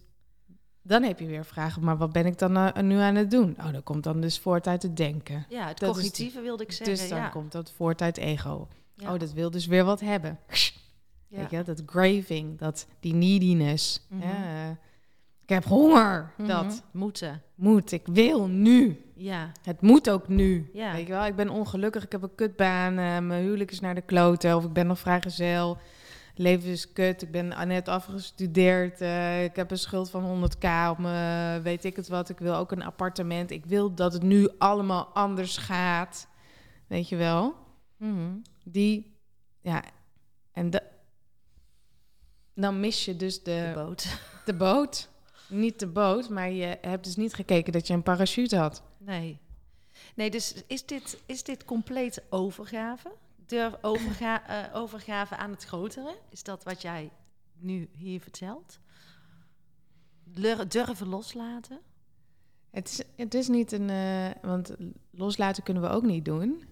dan heb je weer vragen, maar wat ben ik dan eh, nu aan het doen? Oh, dat komt dan dus voort uit het denken. Ja, het Dat is cognitieve wilde ik zeggen. Dus dan ja. komt dat voort uit ego. Ja. Oh, dat wil dus weer wat hebben. Ja. Weet je, dat craving, dat, die neediness. Mhm. Ja, eh, ik heb honger. Mhm. Dat Moeten. moet, ik wil nu. Ja. Het moet ook nu. Ja. Weet je wel, ik ben ongelukkig, ik heb een kutbaan, eh, mijn huwelijk is naar de kloten, of ik ben nog vrijgezel. Leven is kut, ik ben net afgestudeerd, eh, ik heb een schuld van 100k op me, weet ik het wat. Ik wil ook een appartement, ik wil dat het nu allemaal anders gaat. Weet je wel? Mhm. Die, ja, en de, dan mis je dus De boot. de boot. Niet de boot, maar je hebt dus niet gekeken dat je een parachute had. Nee. Nee, dus is dit, is dit compleet overgave? Durf overga eh, overgave aan het grotere? Is dat wat jij nu hier vertelt? Durven loslaten? Het is, het is niet een. eh, want loslaten kunnen we ook niet doen.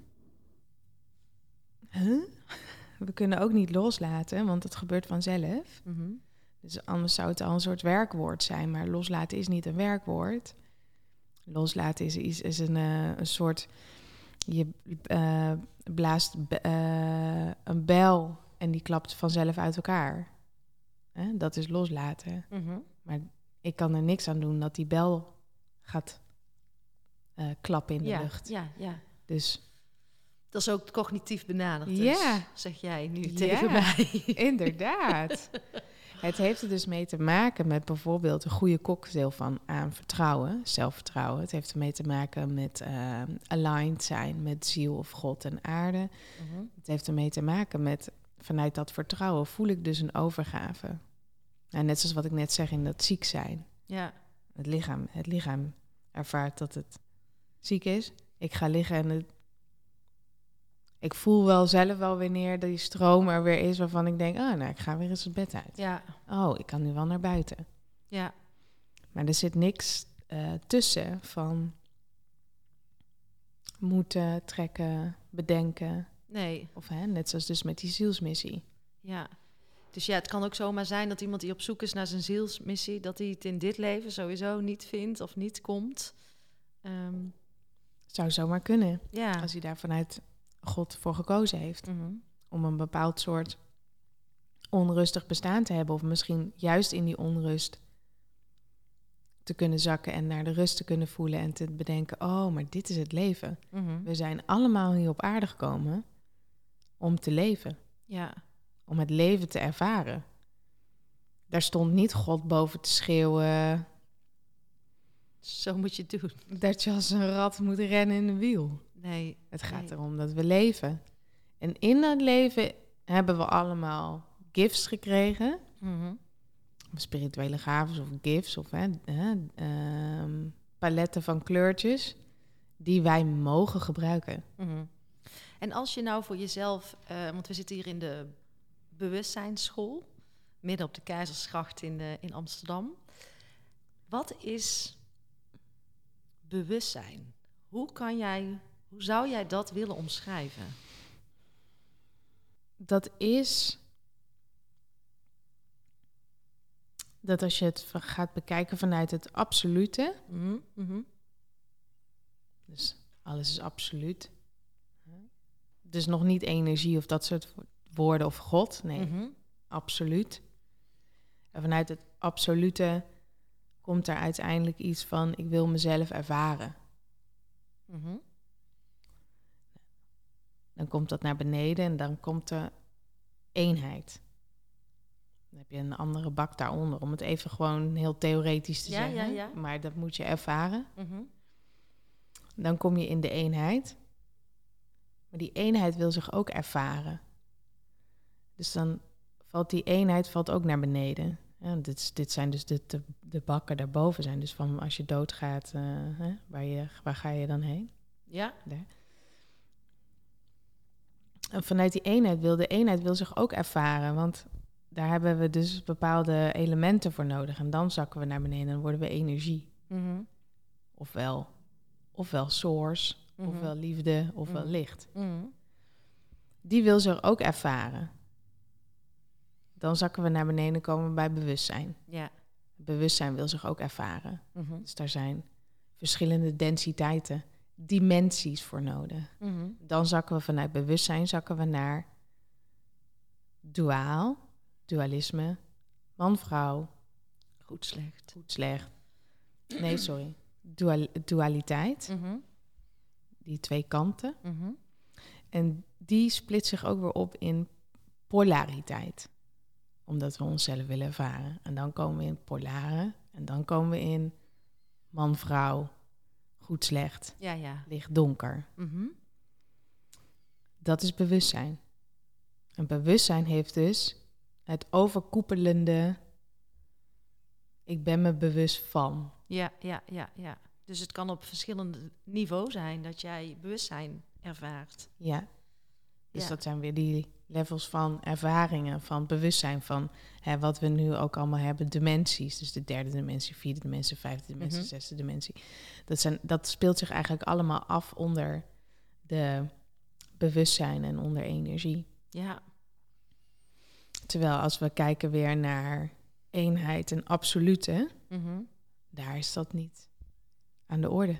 Huh? We kunnen ook niet loslaten, want het gebeurt vanzelf. Mhm. Dus anders zou het al een soort werkwoord zijn. Maar loslaten is niet een werkwoord. Loslaten is, is, is een, eh, een soort. Je eh, blaast eh, een bel en die klapt vanzelf uit elkaar. Dat is loslaten. Mhm. Ik kan er niks aan doen dat die bel gaat klappen in de Ja, lucht. ja, ja. Dus Dat is ook cognitief benaderd, dus, Ja. zeg jij nu Ja. tegen mij. inderdaad. het heeft er dus mee te maken met bijvoorbeeld een goede cocktail van aan vertrouwen, zelfvertrouwen. Het heeft ermee te maken met eh, aligned zijn met ziel of God en aarde. Mhm. Het heeft ermee te maken met vanuit dat vertrouwen voel ik dus een overgave. En net zoals wat ik net zeg in dat ziek zijn. Ja, Het lichaam, het lichaam ervaart dat het ziek is. Ik ga liggen en het, ik voel wel zelf wel wanneer die stroom er weer is waarvan ik denk, oh, nou, ik ga weer eens het bed uit. Ja, Oh, ik kan nu wel naar buiten. ja, Maar er zit niks eh, tussen van moeten, trekken, bedenken. nee, Of hè, net zoals dus met die zielsmissie. ja. Dus ja, het kan ook zomaar zijn dat iemand die op zoek is naar zijn zielsmissie, dat hij het in dit leven sowieso niet vindt of niet komt. Ehm, Zou zomaar kunnen, ja. als hij daar vanuit God voor gekozen heeft. Mhm. Om een bepaald soort onrustig bestaan te hebben. Of misschien juist in die onrust te kunnen zakken en naar de rust te kunnen voelen. En te bedenken, oh, maar dit is het leven. Mhm. We zijn allemaal hier op aarde gekomen om te leven. Ja, om het leven te ervaren. Daar stond niet God boven te schreeuwen zo moet je het doen. dat je als een rat moet rennen in een wiel. Nee, Het gaat Nee. erom dat we leven. En in dat leven hebben we allemaal gifts gekregen. Mhm. Of spirituele gaven of gifts of hè, hè, ehm, paletten van kleurtjes die wij mogen gebruiken. Mhm. En als je nou voor jezelf, eh, want we zitten hier in de bewustzijnsschool, midden op de Keizersgracht in, eh, in Amsterdam. Wat is bewustzijn? Hoe kan jij, hoe zou jij dat willen omschrijven? Dat is dat als je het gaat bekijken vanuit het absolute, Mhm, mhm. Dus alles is absoluut. Dus nog niet energie of dat soort wo- woorden of God. Nee, Mhm. absoluut. En vanuit het absolute komt er uiteindelijk iets van: ik wil mezelf ervaren. Mhm. Dan komt dat naar beneden en dan komt er eenheid. Dan heb je een andere bak daaronder, om het even gewoon heel theoretisch te Ja, zeggen. ja, ja. Maar dat moet je ervaren. Mhm. Dan kom je in de eenheid. Maar die eenheid wil zich ook ervaren. Dus dan valt die eenheid valt ook naar beneden. Ja, dit, dit zijn dus de, de, de bakken daarboven zijn. Dus van als je doodgaat, eh, hè, waar, je, waar ga je dan heen? Ja, En vanuit die eenheid wil de eenheid wil zich ook ervaren. Want daar hebben we dus bepaalde elementen voor nodig. En dan zakken we naar beneden en dan worden we energie. Mhm. Ofwel, ofwel source, Mhm. ofwel liefde, ofwel Mhm. licht. Die wil zich ook ervaren. Dan zakken we naar beneden en komen we bij bewustzijn. ja. Bewustzijn wil zich ook ervaren. Dus daar zijn verschillende densiteiten, dimensies voor nodig. Mhm. Dan zakken we vanuit bewustzijn zakken we naar duaal, dualisme, man-vrouw, Goed, slecht. goed, slecht. Nee, sorry. Dual, dualiteit, Mhm. die twee kanten. Mhm. En die split zich ook weer op in polariteit. Omdat we onszelf willen ervaren. En dan komen we in polare. En dan komen we in man-vrouw, goed, slecht, Ja, ja. licht, donker. Mhm. Dat is bewustzijn. En bewustzijn heeft dus het overkoepelende. Ik ben me bewust van. Ja, ja, ja, ja. Dus het kan op verschillende niveaus zijn dat jij bewustzijn ervaart. Ja. Dus Ja. dat zijn weer die levels van ervaringen, van bewustzijn, van hè, wat we nu ook allemaal hebben, dimensies. Dus de derde dimensie, vierde dimensie, vijfde dimensie, Mhm. zesde dimensie. Dat, zijn, dat speelt zich eigenlijk allemaal af onder de bewustzijn en onder energie. Ja. Terwijl als we kijken weer naar eenheid en absolute, Mhm. daar is dat niet aan de orde.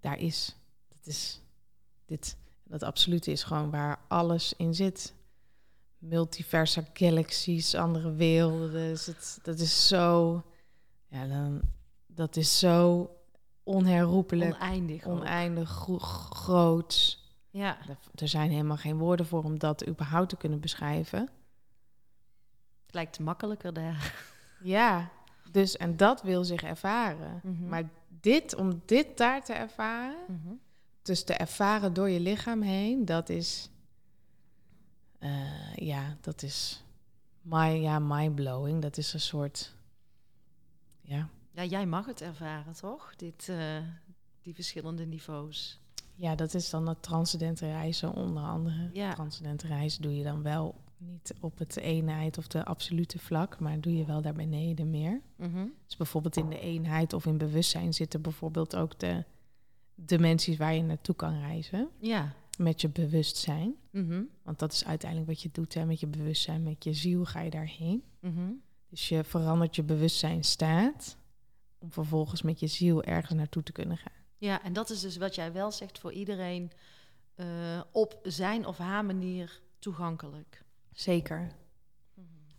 Daar is, dat is dit, dat absolute is gewoon waar alles in zit. Multiversa galaxies, andere werelden. Dus het, dat is zo, ja, dan, dat is zo onherroepelijk, Oneindig. oneindig gro- groot. Ja. Er- Er zijn helemaal geen woorden voor om dat überhaupt te kunnen beschrijven. Het lijkt makkelijker daar. Ja, dus en dat wil zich ervaren. Mhm. Maar dit, om dit daar te ervaren, Mhm. Dus te ervaren door je lichaam heen, dat is, eh, ja, dat is, my, ja, mind-blowing. Dat is een soort, ja, Ja, jij mag het ervaren, toch? Dit, eh, die verschillende niveaus. Ja, dat is dan het transcendente reizen onder andere. Ja. Transcendente reizen doe je dan wel niet op het eenheid of de absolute vlak, maar doe je wel daar beneden meer. Mhm. Dus bijvoorbeeld in de eenheid of in bewustzijn zitten bijvoorbeeld ook de dimensies waar je naartoe kan reizen Ja. met je bewustzijn. Mhm. Want dat is uiteindelijk wat je doet hè, met je bewustzijn, met je ziel ga je daarheen. Mhm. Dus je verandert je bewustzijnstaat om vervolgens met je ziel ergens naartoe te kunnen gaan. Ja, en dat is dus wat jij wel zegt voor iedereen eh, op zijn of haar manier toegankelijk. Zeker.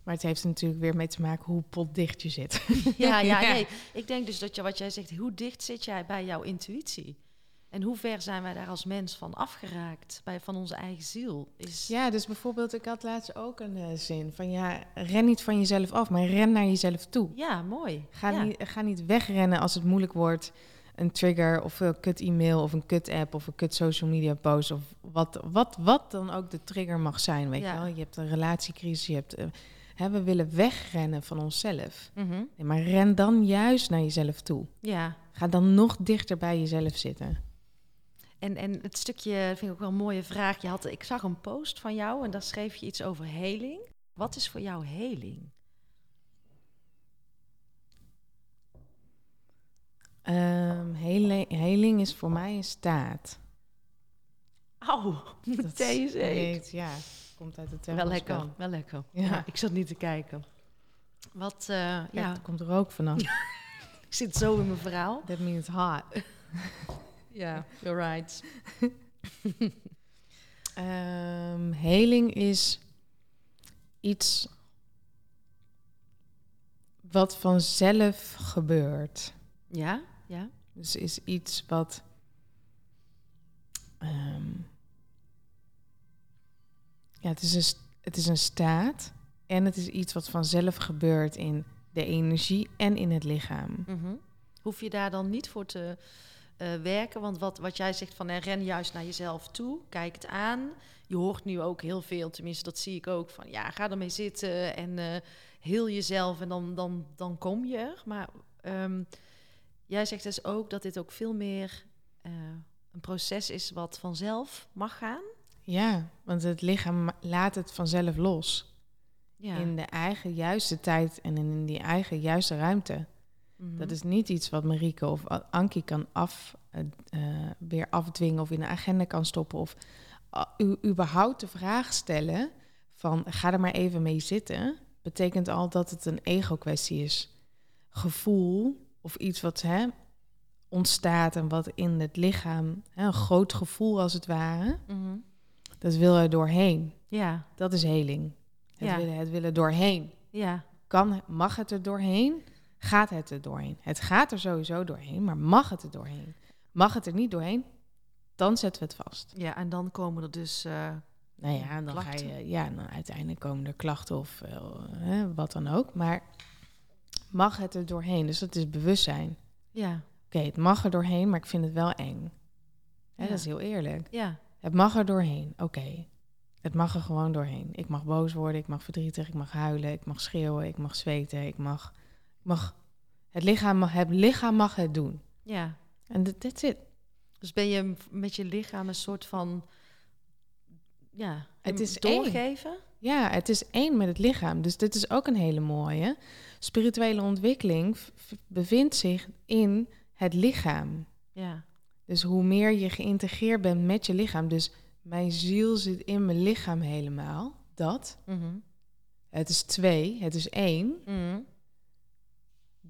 Maar het heeft er natuurlijk weer mee te maken hoe potdicht je zit. Ja, ja, Ja. nee. Ik denk dus dat je, wat jij zegt, hoe dicht zit jij bij jouw intuïtie? En hoe ver zijn wij daar als mens van afgeraakt, bij, van onze eigen ziel? Is, Ja, dus bijvoorbeeld, ik had laatst ook een eh, zin van ja, ren niet van jezelf af, maar ren naar jezelf toe. Ja, mooi. Ga, ja. niet, ga niet wegrennen als het moeilijk wordt. Een trigger of een kut e-mail of een kut app of een kut social media post of wat, wat, wat dan ook de trigger mag zijn. Weet Ja. je wel? Je hebt een relatiecrisis, je hebt, eh, hè, we willen wegrennen van onszelf. Mhm. Nee, maar ren dan juist naar jezelf toe. ja. Ga dan nog dichter bij jezelf zitten. En, en het stukje vind ik ook wel een mooie vraag. Je had, ik zag een post van jou en daar schreef je iets over heling. Wat is voor jou heling? Hele- heling is voor mij een staat. Au, heet. heet, ja, komt uit de Wel lekker, wel lekker. Ja. Ja. ik zat niet te kijken. Wat, eh, Ja, ja, er komt rook vanaf. ik zit zo in mijn verhaal. That means hot. Ja, you're right. Ehm, heling is iets wat vanzelf gebeurt. Ja, ja. Dus is iets wat. ehm, ja, het is, een, het is een staat. En het is iets wat vanzelf gebeurt in de energie en in het lichaam. Mhm. Hoef je daar dan niet voor te eh, werken? Want wat, wat jij zegt van ren juist naar jezelf toe, kijk het aan. Je hoort nu ook heel veel, tenminste dat zie ik ook, van ja, ga ermee zitten en eh heel jezelf en dan, dan, dan kom je er. Maar ehm, jij zegt dus ook dat dit ook veel meer eh, een proces is wat vanzelf mag gaan. Ja, want het lichaam laat het vanzelf los. Ja. In de eigen juiste tijd en in die eigen juiste ruimte. Mhm. Dat is niet iets wat Marieke of Ankie kan af, eh, eh, weer afdwingen of in de agenda kan stoppen. Of uh, u, überhaupt de vraag stellen van ga er maar even mee zitten. Betekent al dat het een ego-kwestie is. Gevoel of iets wat hè, ontstaat en wat in het lichaam, hè, een groot gevoel als het ware, Mhm. dat wil er doorheen. Ja, Dat is heling. Het, Ja. willen, het willen doorheen. ja, Kan, mag het er doorheen? Gaat het er doorheen? Het gaat er sowieso doorheen, maar mag het er doorheen? Mag het er niet doorheen? Dan zetten we het vast. ja. En dan komen er dus... eh, Nou ja, en dan ga Klachten. je, ja, dan uiteindelijk komen er klachten of eh, wat dan ook. Maar mag het er doorheen? Dus dat is bewustzijn. ja, Oké, het mag er doorheen, maar ik vind het wel eng. Hè, Ja. Dat is heel eerlijk. ja, Het mag er doorheen. Oké. Het mag er gewoon doorheen. Ik mag boos worden, ik mag verdrietig, ik mag huilen, ik mag schreeuwen, ik mag zweten, ik mag. Mag het, lichaam mag het lichaam mag het doen. ja. En dat that's it. Dus ben je met je lichaam een soort van... Ja, Het is één. doorgeven? Ja, het is één met het lichaam. Dus dit is ook een hele mooie. Spirituele ontwikkeling bevindt zich in het lichaam. Ja, Dus hoe meer je geïntegreerd bent met je lichaam. Dus mijn ziel zit in mijn lichaam helemaal. Dat. Mhm. Het is twee, het is één. Mhm.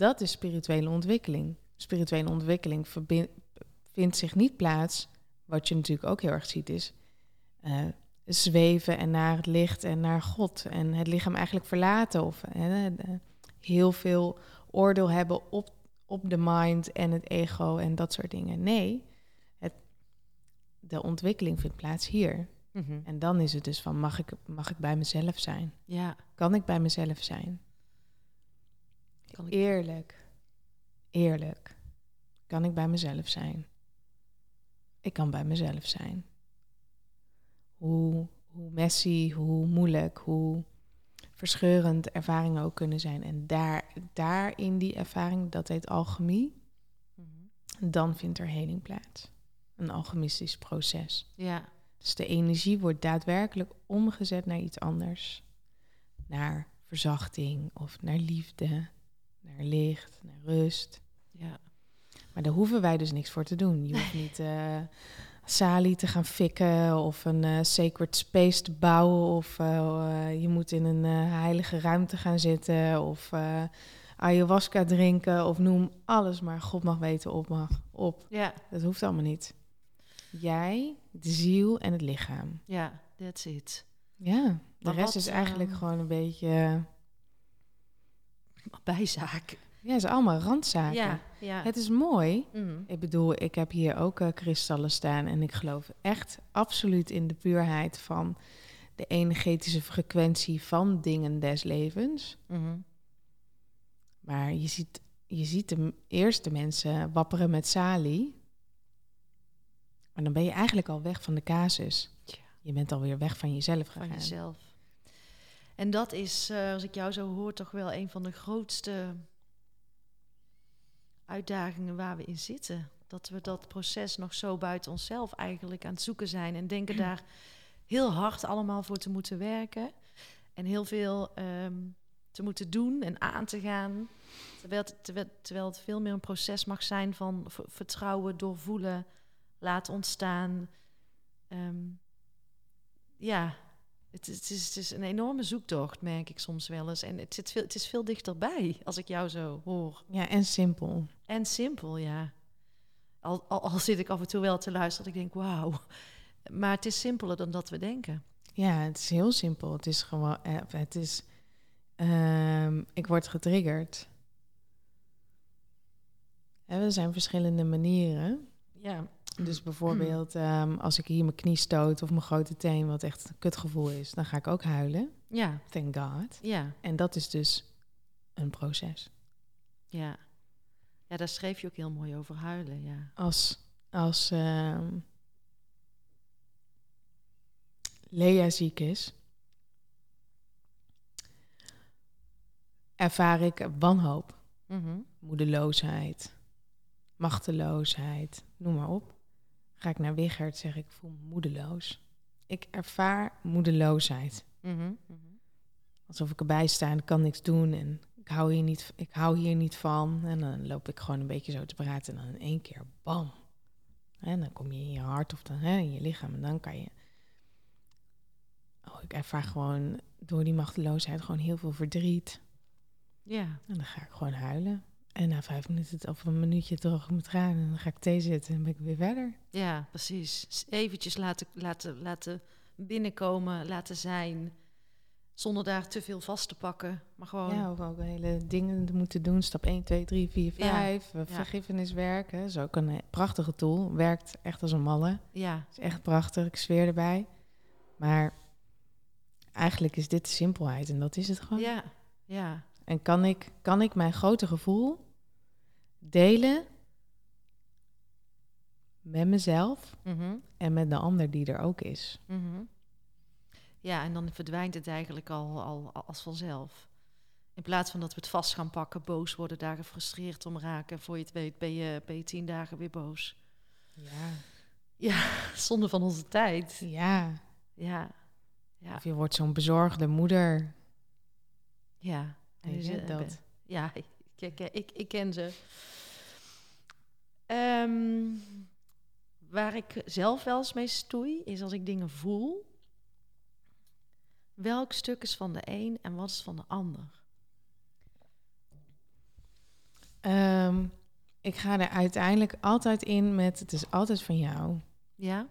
Dat is spirituele ontwikkeling. Spirituele ontwikkeling vindt zich niet plaats, wat je natuurlijk ook heel erg ziet, is eh, zweven en naar het licht en naar God. En het lichaam eigenlijk verlaten of heel veel oordeel hebben op, op de mind en het ego en dat soort dingen. Nee, het, de ontwikkeling vindt plaats hier. Mhm. En dan is het dus van, mag ik, mag ik bij mezelf zijn? Ja, Kan ik bij mezelf zijn? Kan ik... Eerlijk. Eerlijk. Kan ik bij mezelf zijn? Ik kan bij mezelf zijn. Hoe, hoe messy, hoe moeilijk, hoe verscheurend ervaringen ook kunnen zijn. En daar, daar in die ervaring, dat heet alchemie. Mhm. dan vindt er heling plaats. Een alchemistisch proces. Ja. Dus de energie wordt daadwerkelijk omgezet naar iets anders. Naar verzachting of naar liefde, naar licht, naar rust. Ja. Maar daar hoeven wij dus niks voor te doen. Je hoeft niet uh, Sali te gaan fikken of een uh, sacred space te bouwen. Of uh, je moet in een heilige ruimte gaan zitten. Of ayahuasca drinken. Of noem alles maar God mag weten op mag op. Ja. Dat hoeft allemaal niet. Jij, de ziel en het lichaam. Ja, that's it. Ja, de Maar rest wat, is eigenlijk ehm, gewoon een beetje... Bijzaak. Ja, het is allemaal randzaken. Ja, ja. Het is mooi. Mhm. Ik bedoel, ik heb hier ook eh, kristallen staan en ik geloof echt absoluut in de puurheid van de energetische frequentie van dingen des levens. Mhm. Maar je ziet, je ziet de eerste mensen wapperen met salie. Maar dan ben je eigenlijk al weg van de casus. Je bent alweer weg van jezelf gegaan. van jezelf. En dat is, eh, als ik jou zo hoor, toch wel een van de grootste uitdagingen waar we in zitten. Dat we dat proces nog zo buiten onszelf eigenlijk aan het zoeken zijn en denken daar heel hard allemaal voor te moeten werken en heel veel ehm, te moeten doen en aan te gaan. Terwijl het, terwijl, terwijl het veel meer een proces mag zijn van vertrouwen, doorvoelen, laten ontstaan. Ehm, ja, het, is- het, is, het is een enorme zoektocht, merk ik soms wel eens. En het, zit veel, het is veel dichterbij als ik jou zo hoor. Ja, en simpel. En simpel, ja. Al, al, al zit ik af en toe wel te luisteren, dat ik denk, wauw. Maar het is simpeler dan dat we denken. Ja, het is heel simpel. Het is gewoon, eh, het is, ehm, ik word getriggerd. En er zijn verschillende manieren. Ja, Dus bijvoorbeeld, ehm, als ik hier mijn knie stoot of mijn grote teen, wat echt een kutgevoel is, dan ga ik ook huilen. ja, Thank God. ja, En dat is dus een proces. ja. Ja, daar schreef je ook heel mooi over huilen, ja. Als, als ehm, Lea ziek is, ervaar ik wanhoop, Mhm. moedeloosheid, machteloosheid, noem maar op. Ga ik naar Wichert, zeg ik, ik voel me moedeloos. Ik ervaar moedeloosheid. Mhm, mhm. Alsof ik erbij sta en ik kan niks doen en ik hou hier niet, ik hou hier niet van. En dan loop ik gewoon een beetje zo te praten en dan in één keer, bam. En dan kom je in je hart of dan, hè, in je lichaam en dan kan je... Oh, ik ervaar gewoon door die machteloosheid gewoon heel veel verdriet. Ja, En dan ga ik gewoon huilen. En na vijf minuten of een minuutje droog mijn tranen en dan ga ik thee zitten en ben ik weer verder. ja, precies. Eventjes laten, laten, laten binnenkomen, laten zijn. Zonder daar te veel vast te pakken. Maar gewoon, Ja, of ook hele dingen te moeten doen. Stap 1, 2, 3, 4, Ja, 5. ja. Vergiffeniswerk. hè. Dat is ook een eh, prachtige tool. Werkt echt als een malle. ja, is echt prachtig. Ik zweer erbij. Maar eigenlijk is dit de simpelheid. En dat is het gewoon. ja, ja, En kan ik, kan ik mijn grote gevoel delen met mezelf mhm, en met de ander die er ook is. mhm. Ja, en dan verdwijnt het eigenlijk al, al als vanzelf. In plaats van dat we het vast gaan pakken, boos worden, daar gefrustreerd om raken. Voor je het weet ben je, ben je tien dagen weer boos. Ja. Ja, zonde van onze tijd. Ja. Ja, ja, Of je wordt zo'n bezorgde moeder. ja. En je eh, dat. Ja, ik, ik, ik, ik ken ze. Ehm, waar ik zelf wel eens mee stoei, is als ik dingen voel. Welk stuk is van de een en wat is van de ander? Ehm, ik ga er uiteindelijk altijd in met het is altijd van jou. Ja?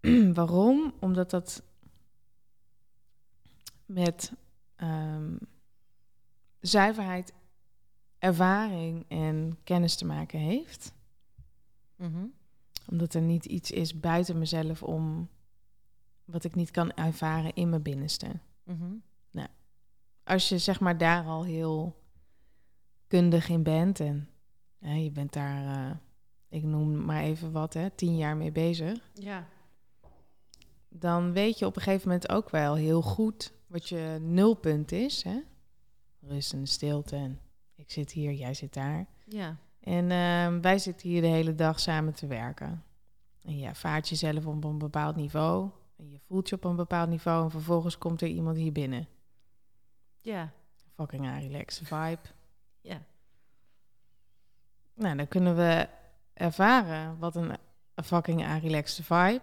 Waarom? Omdat dat met ehm, zuiverheid, ervaring en kennis te maken heeft. Mhm. Omdat er niet iets is buiten mezelf om wat ik niet kan ervaren in mijn binnenste. Mhm. Als je zeg maar daar al heel kundig in bent en ja, je bent daar, eh, ik noem maar even wat, hè, tien jaar mee bezig. Ja. Dan weet je op een gegeven moment ook wel heel goed wat je nulpunt is. Hè? Rust en stilte. En ik zit hier, jij zit daar. Ja. En ehm, wij zitten hier de hele dag samen te werken. En je ervaart jezelf op een bepaald niveau. En je voelt je op een bepaald niveau. En vervolgens komt er iemand hier binnen. Ja. Fucking een relaxe vibe. Ja. Nou, dan kunnen we ervaren wat een, fucking relaxed vibe.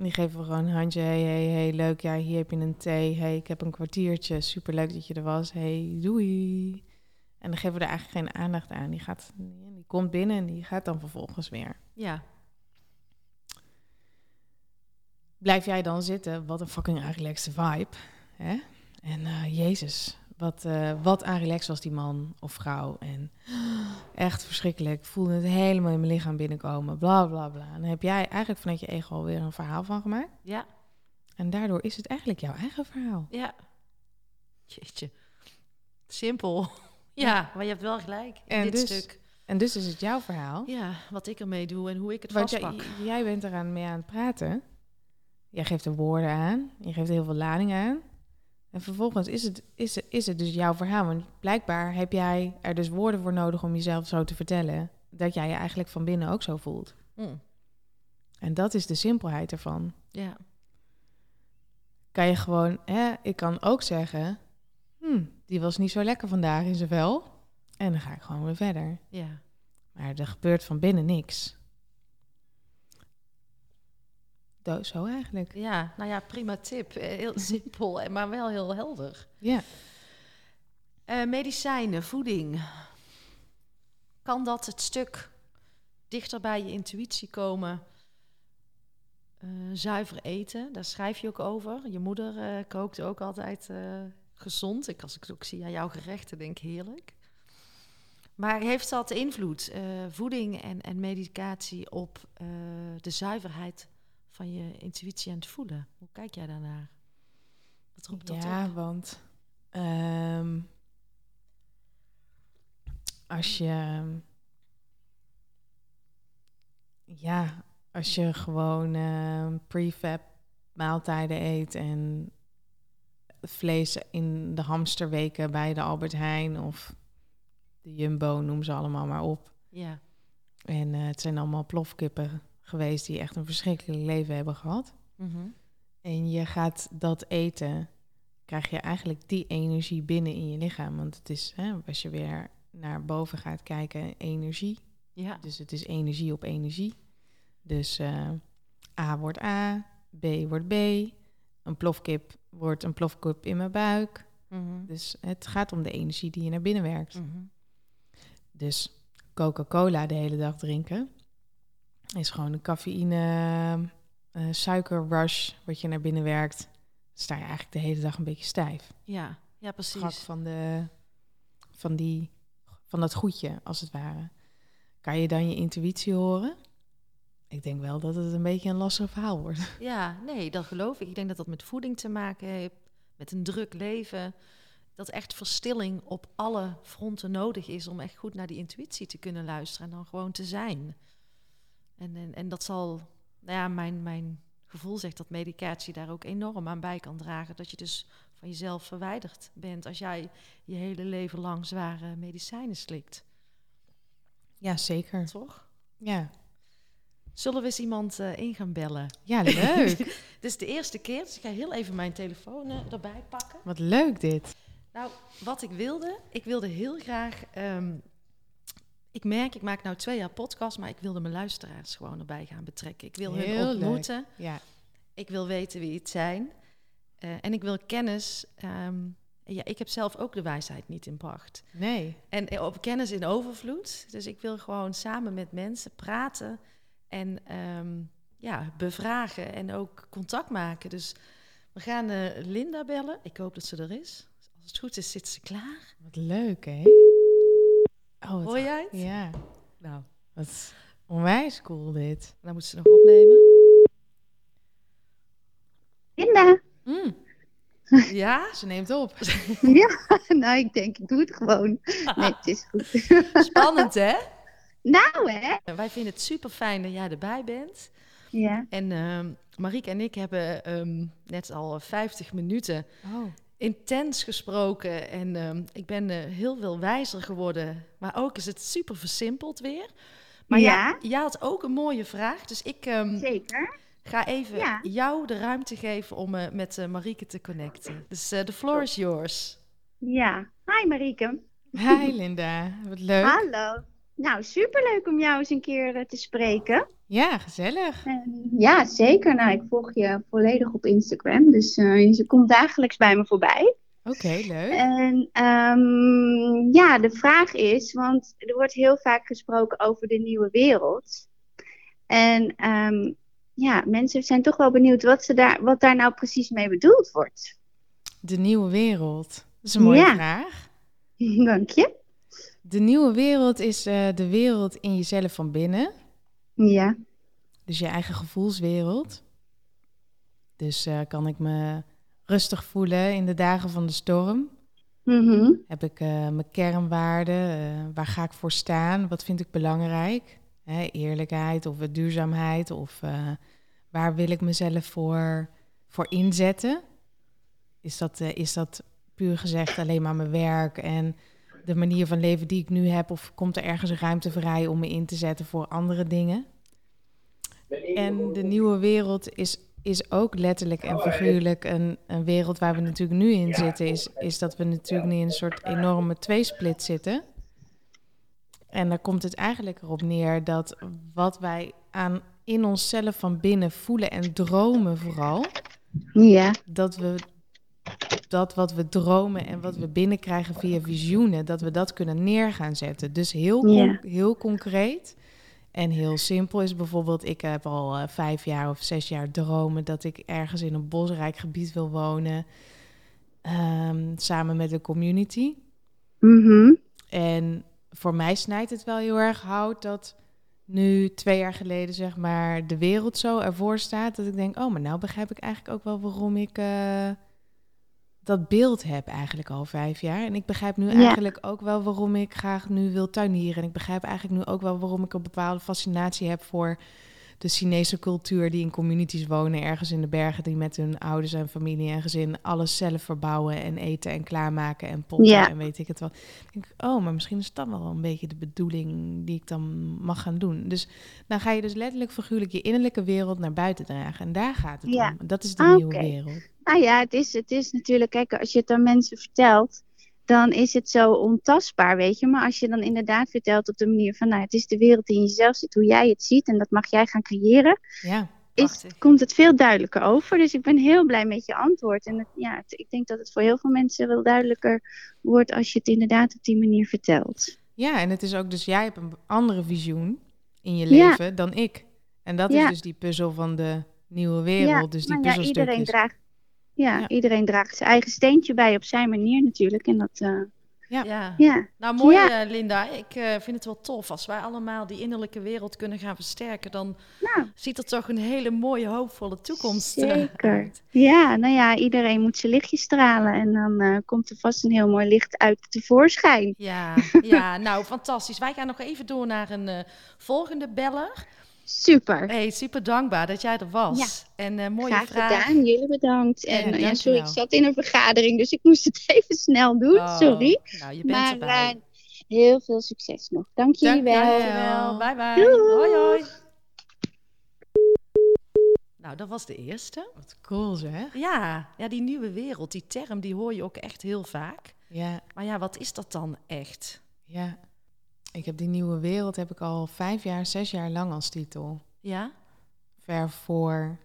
Die geven we gewoon een handje. Hey, hey, hey, leuk. Ja, hier heb je een thee. Hey, ik heb een kwartiertje. Super leuk dat je er was. Hey, doei. En dan geven we er eigenlijk geen aandacht aan. Die, gaat, die komt binnen en die gaat dan vervolgens weer. Ja. Blijf jij dan zitten? Wat een fucking relaxed vibe. Hè? En eh, Jezus, wat, uh, wat relax was die man of vrouw. En echt verschrikkelijk. Ik voelde het helemaal in mijn lichaam binnenkomen. Bla bla bla. En dan heb jij eigenlijk vanuit je ego alweer een verhaal van gemaakt. Ja. En daardoor is het eigenlijk jouw eigen verhaal. Ja. Jeetje. Simpel. Ja, maar je hebt wel gelijk in En dit dus- stuk. En dus is het jouw verhaal. Ja, wat ik ermee doe en hoe ik het Want jij, vastpak. jij bent eraan mee aan het praten. Jij geeft er woorden aan. Je geeft er heel veel lading aan. En vervolgens is het, is, het, is het dus jouw verhaal. Want blijkbaar heb jij er dus woorden voor nodig om jezelf zo te vertellen. Dat jij je eigenlijk van binnen ook zo voelt. Mm, En dat is de simpelheid ervan. Ja. Kan je gewoon, hè, ik kan ook zeggen, hm, die was niet zo lekker vandaag in zijn vel. En dan ga ik gewoon weer verder. Ja. Maar er gebeurt van binnen niks. Zo eigenlijk. Ja, nou ja, prima tip. Eh, Heel simpel, en maar wel heel helder. Ja. Eh, medicijnen, voeding. Kan dat het stuk dichter bij je intuïtie komen? Eh, zuiver eten, daar schrijf je ook over. Je moeder eh, kookt ook altijd eh, gezond. Ik, als ik het ook zie aan jouw gerechten, denk ik heerlijk. Maar heeft dat invloed, eh, voeding en, en medicatie, op eh, de zuiverheid van je intuïtie en het voelen? Hoe kijk jij daarnaar? Wat roept dat ja, op? want ehm, als je ja, als je gewoon ehm, prefab maaltijden eet en vlees in de hamsterweken bij de Albert Heijn of de Jumbo, noem ze allemaal maar op. Ja, En eh, het zijn allemaal plofkippen geweest die echt een verschrikkelijk leven hebben gehad. Mhm. En je gaat dat eten, krijg je eigenlijk die energie binnen in je lichaam. Want het is, hè, als je weer naar boven gaat kijken, energie. ja. Dus het is energie op energie. Dus eh, A wordt A, B wordt B. Een plofkip wordt een plofkip in mijn buik. Mhm. Dus het gaat om de energie die je naar binnen werkt. Mhm. Dus Coca-Cola de hele dag drinken is gewoon een cafeïne, eh, suikerrush wat je naar binnen werkt. Sta je eigenlijk de hele dag een beetje stijf. Ja, ja, Gak precies. van, de, van, die, van dat goedje, als het ware. Kan je dan je intuïtie horen? Ik denk wel dat het een beetje een lastig verhaal wordt. Ja, nee, dat geloof ik. Ik denk dat dat met voeding te maken heeft, met een druk leven. Dat echt verstilling op alle fronten nodig is om echt goed naar die intuïtie te kunnen luisteren en dan gewoon te zijn. En, en, en dat zal, nou ja, mijn, mijn gevoel zegt dat medicatie daar ook enorm aan bij kan dragen. Dat je dus van jezelf verwijderd bent als jij je hele leven lang zware medicijnen slikt. Ja, zeker. Toch? Ja, Zullen we eens iemand eh, in gaan bellen? ja leuk. Dit is de eerste keer, dus ik ga heel even mijn telefoon eh, erbij pakken. Wat leuk dit. Nou, wat ik wilde, ik wilde heel graag. ehm, ik merk, ik maak nou twee jaar podcast, maar ik wilde mijn luisteraars gewoon erbij gaan betrekken. Ik wil Heel hun leuk. ontmoeten. Ja, Ik wil weten wie het zijn. Eh, en ik wil kennis. ehm, ja, ik heb zelf ook de wijsheid niet in pracht. nee. En eh, op kennis in overvloed. Dus ik wil gewoon samen met mensen praten en ehm, ja, bevragen en ook contact maken. Dus we gaan eh, Linda bellen. Ik hoop dat ze er is. Als het goed is, zit ze klaar. Wat leuk, hè? Oh, Hoor jij het? Ja, Nou, wat onwijs cool dit. dan moet ze nog opnemen. Linda. Mm. Ja, Ze neemt op. Ja, nou, ik denk, ik doe het gewoon. Nee, het is goed. spannend hè? Nou, hè? Wij vinden het super fijn dat jij erbij bent. Ja. En ehm Marieke en ik hebben ehm, net al 50 minuten Oh, intens gesproken en ehm, ik ben eh, heel veel wijzer geworden. Maar ook is het super versimpeld weer. Maar ja, jij had ook een mooie vraag. Dus ik ehm, Zeker. ga even Ja. jou de ruimte geven om eh, met eh, Marieke te connecten. Dus the floor is yours. Ja. Hi Marieke. Hi Linda, wat leuk. Hallo. Nou, superleuk om jou eens een keer eh, te spreken. Ja, gezellig. En ja, zeker. Nou, ik volg je volledig op Instagram. Dus eh, je komt dagelijks bij me voorbij. Oké, leuk. En ehm, ja, de vraag is, want er wordt heel vaak gesproken over de nieuwe wereld. En ehm, ja, mensen zijn toch wel benieuwd wat, ze daar, wat daar nou precies mee bedoeld wordt. De nieuwe wereld. Dat is een mooie Ja. vraag. Dank je. De nieuwe wereld is eh, de wereld in jezelf van binnen. Ja. Dus je eigen gevoelswereld. Dus eh, kan ik me rustig voelen in de dagen van de storm? Mhm. Heb ik eh, mijn kernwaarden? waar ga ik voor staan? Wat vind ik belangrijk? Hè, eerlijkheid of duurzaamheid? Of waar wil ik mezelf voor, voor inzetten? Is dat, is dat puur gezegd alleen maar mijn werk en de manier van leven die ik nu heb? Of komt er ergens ruimte vrij om me in te zetten voor andere dingen? En de nieuwe wereld is, is ook letterlijk en figuurlijk een, een wereld waar we natuurlijk nu in zitten. Is, is dat we natuurlijk nu in een soort enorme tweesplit zitten. En daar komt het eigenlijk erop neer dat wat wij aan in onszelf van binnen voelen en dromen vooral, Ja. dat we dat wat we dromen en wat we binnenkrijgen via visioenen, dat we dat kunnen neer gaan zetten. Dus heel, heel concreet en heel simpel is bijvoorbeeld, ik heb al eh, vijf jaar of zes jaar dromen dat ik ergens in een bosrijk gebied wil wonen, ehm, samen met de community. Mhm. En voor mij snijdt het wel heel erg hout dat nu twee jaar geleden zeg maar de wereld zo ervoor staat dat ik denk, oh, maar nou begrijp ik eigenlijk ook wel waarom ik eh, dat beeld heb eigenlijk al vijf jaar. En ik begrijp nu Ja. eigenlijk ook wel waarom ik graag nu wil tuinieren. En ik begrijp eigenlijk nu ook wel waarom ik een bepaalde fascinatie heb voor de Chinese cultuur die in communities wonen, ergens in de bergen, die met hun ouders en familie en gezin alles zelf verbouwen en eten en klaarmaken en potten Ja. en weet ik het wel. Ik denk, oh, maar misschien is dat wel een beetje de bedoeling die ik dan mag gaan doen. Dus dan ga je dus letterlijk figuurlijk je innerlijke wereld naar buiten dragen. En daar gaat het Ja. om. Dat is de Ah, nieuwe oké. wereld. Nou ja, het is, het is natuurlijk, kijk, als je het aan mensen vertelt, dan is het zo ontastbaar, weet je. Maar als je dan inderdaad vertelt op de manier van, nou, het is de wereld die in jezelf zit, hoe jij het ziet, en dat mag jij gaan creëren, Ja, is, komt het veel duidelijker over. Dus ik ben heel blij met je antwoord. En het, ja, het- ik denk dat het voor heel veel mensen wel duidelijker wordt als je het inderdaad op die manier vertelt. ja, en het is ook dus, jij hebt een andere visioen in je Ja. leven dan ik. En dat is dus die puzzel van de nieuwe wereld. dus die ja, iedereen draagt, ja, Ja. iedereen draagt zijn eigen steentje bij op zijn manier natuurlijk. En dat, eh, Ja. Ja. ja. Nou, mooi Ja. eh, Linda. Ik eh, vind het wel tof. Als wij allemaal die innerlijke wereld kunnen gaan versterken, dan Nou, ziet er toch een hele mooie, hoopvolle toekomst Zeker. uit. Ja, nou ja, iedereen moet zijn lichtje stralen en dan eh, komt er vast een heel mooi licht uit tevoorschijn. Ja, ja, nou fantastisch. Wij gaan nog even door naar een eh, volgende beller. Super. Hey, super dankbaar dat jij er was. Ja. En eh, mooie Graag vraag. gedaan, jullie bedankt. En eh, ja, sorry, ik zat in een vergadering, dus ik moest het even snel doen. Oh, Sorry. Nou, je bent Maar erbij. eh, heel veel succes nog. Dank jullie Dank- wel. Dankjewel. Bye bye. Doei. Hoi hoi. Nou, dat was de eerste. Wat cool zeg. Ja, ja, die nieuwe wereld, die term, die hoor je ook echt heel vaak. Ja, Maar ja, wat is dat dan echt? ja. Ik heb die nieuwe wereld heb ik al vijf jaar, zes jaar lang als titel. Ja? ver voor.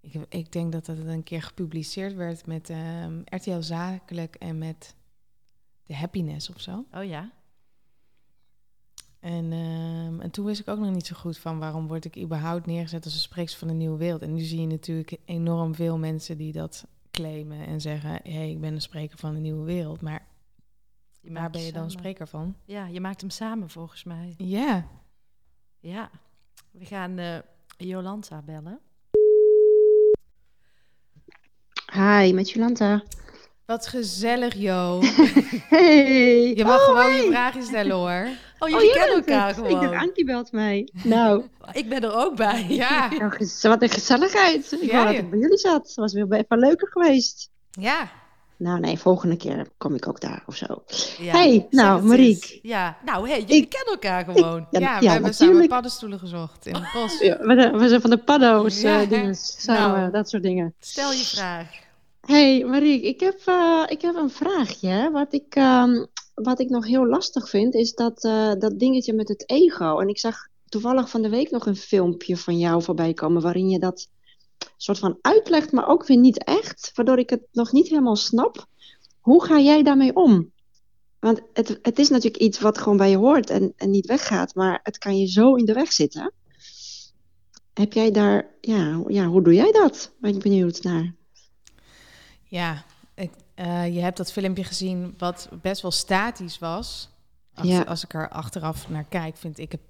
Ik, heb- ik denk dat het een keer gepubliceerd werd met ehm, RTL Zakelijk en met de Happiness of zo. Oh ja? En, ehm, en toen wist ik ook nog niet zo goed van waarom word ik überhaupt neergezet als een spreekster van de nieuwe wereld. En nu zie je natuurlijk enorm veel mensen die dat claimen en zeggen: hé, hey, ik ben een spreker van de nieuwe wereld. Maar Je waar maakt ben je dan samen- spreker van? Ja, je maakt hem samen volgens mij. Ja, Ja. We gaan eh, Jolanta bellen. Hi, met Jolanta. wat gezellig, Jo. Hey! Je mag Oh, gewoon hey. je vragen stellen hoor. Oh, Oh, jullie jij kennen bent elkaar het. gewoon. Ik dacht, Ankie belt mij. Nou, Ik ben er ook bij. Ja, nou, wat een gezelligheid. Ik Ja, wou dat joh. ik bij jullie zat. Het was weer even leuker geweest. ja. Nou nee, volgende keer kom ik ook daar of zo. Ja, Hey, nou. Mariek. Ja, nou, hey, jullie Ik- kennen elkaar gewoon. Ja, Ja, we ja, hebben samen paddenstoelen gezocht in het bos. Ja, we, zijn- we zijn van de paddo's, eh, dingen, samen, nou. dat soort dingen. Stel je vraag. Hey Mariek, ik heb, eh, ik heb een vraagje. Wat ik, ehm, wat ik nog heel lastig vind, is dat, eh, dat dingetje met het ego. En ik zag toevallig van de week nog een filmpje van jou voorbij komen, waarin je dat soort van uitlegt, maar ook weer niet echt, waardoor ik het nog niet helemaal snap. Hoe ga jij daarmee om? Want het, het is natuurlijk iets wat gewoon bij je hoort en, en niet weggaat, maar het kan je zo in de weg zitten. Heb jij daar, ja, ja, hoe doe jij dat? Ben ik benieuwd naar. Ja, ik, eh, je hebt dat filmpje gezien wat best wel statisch was. Als, Ja. als ik er achteraf naar kijk, vind ik het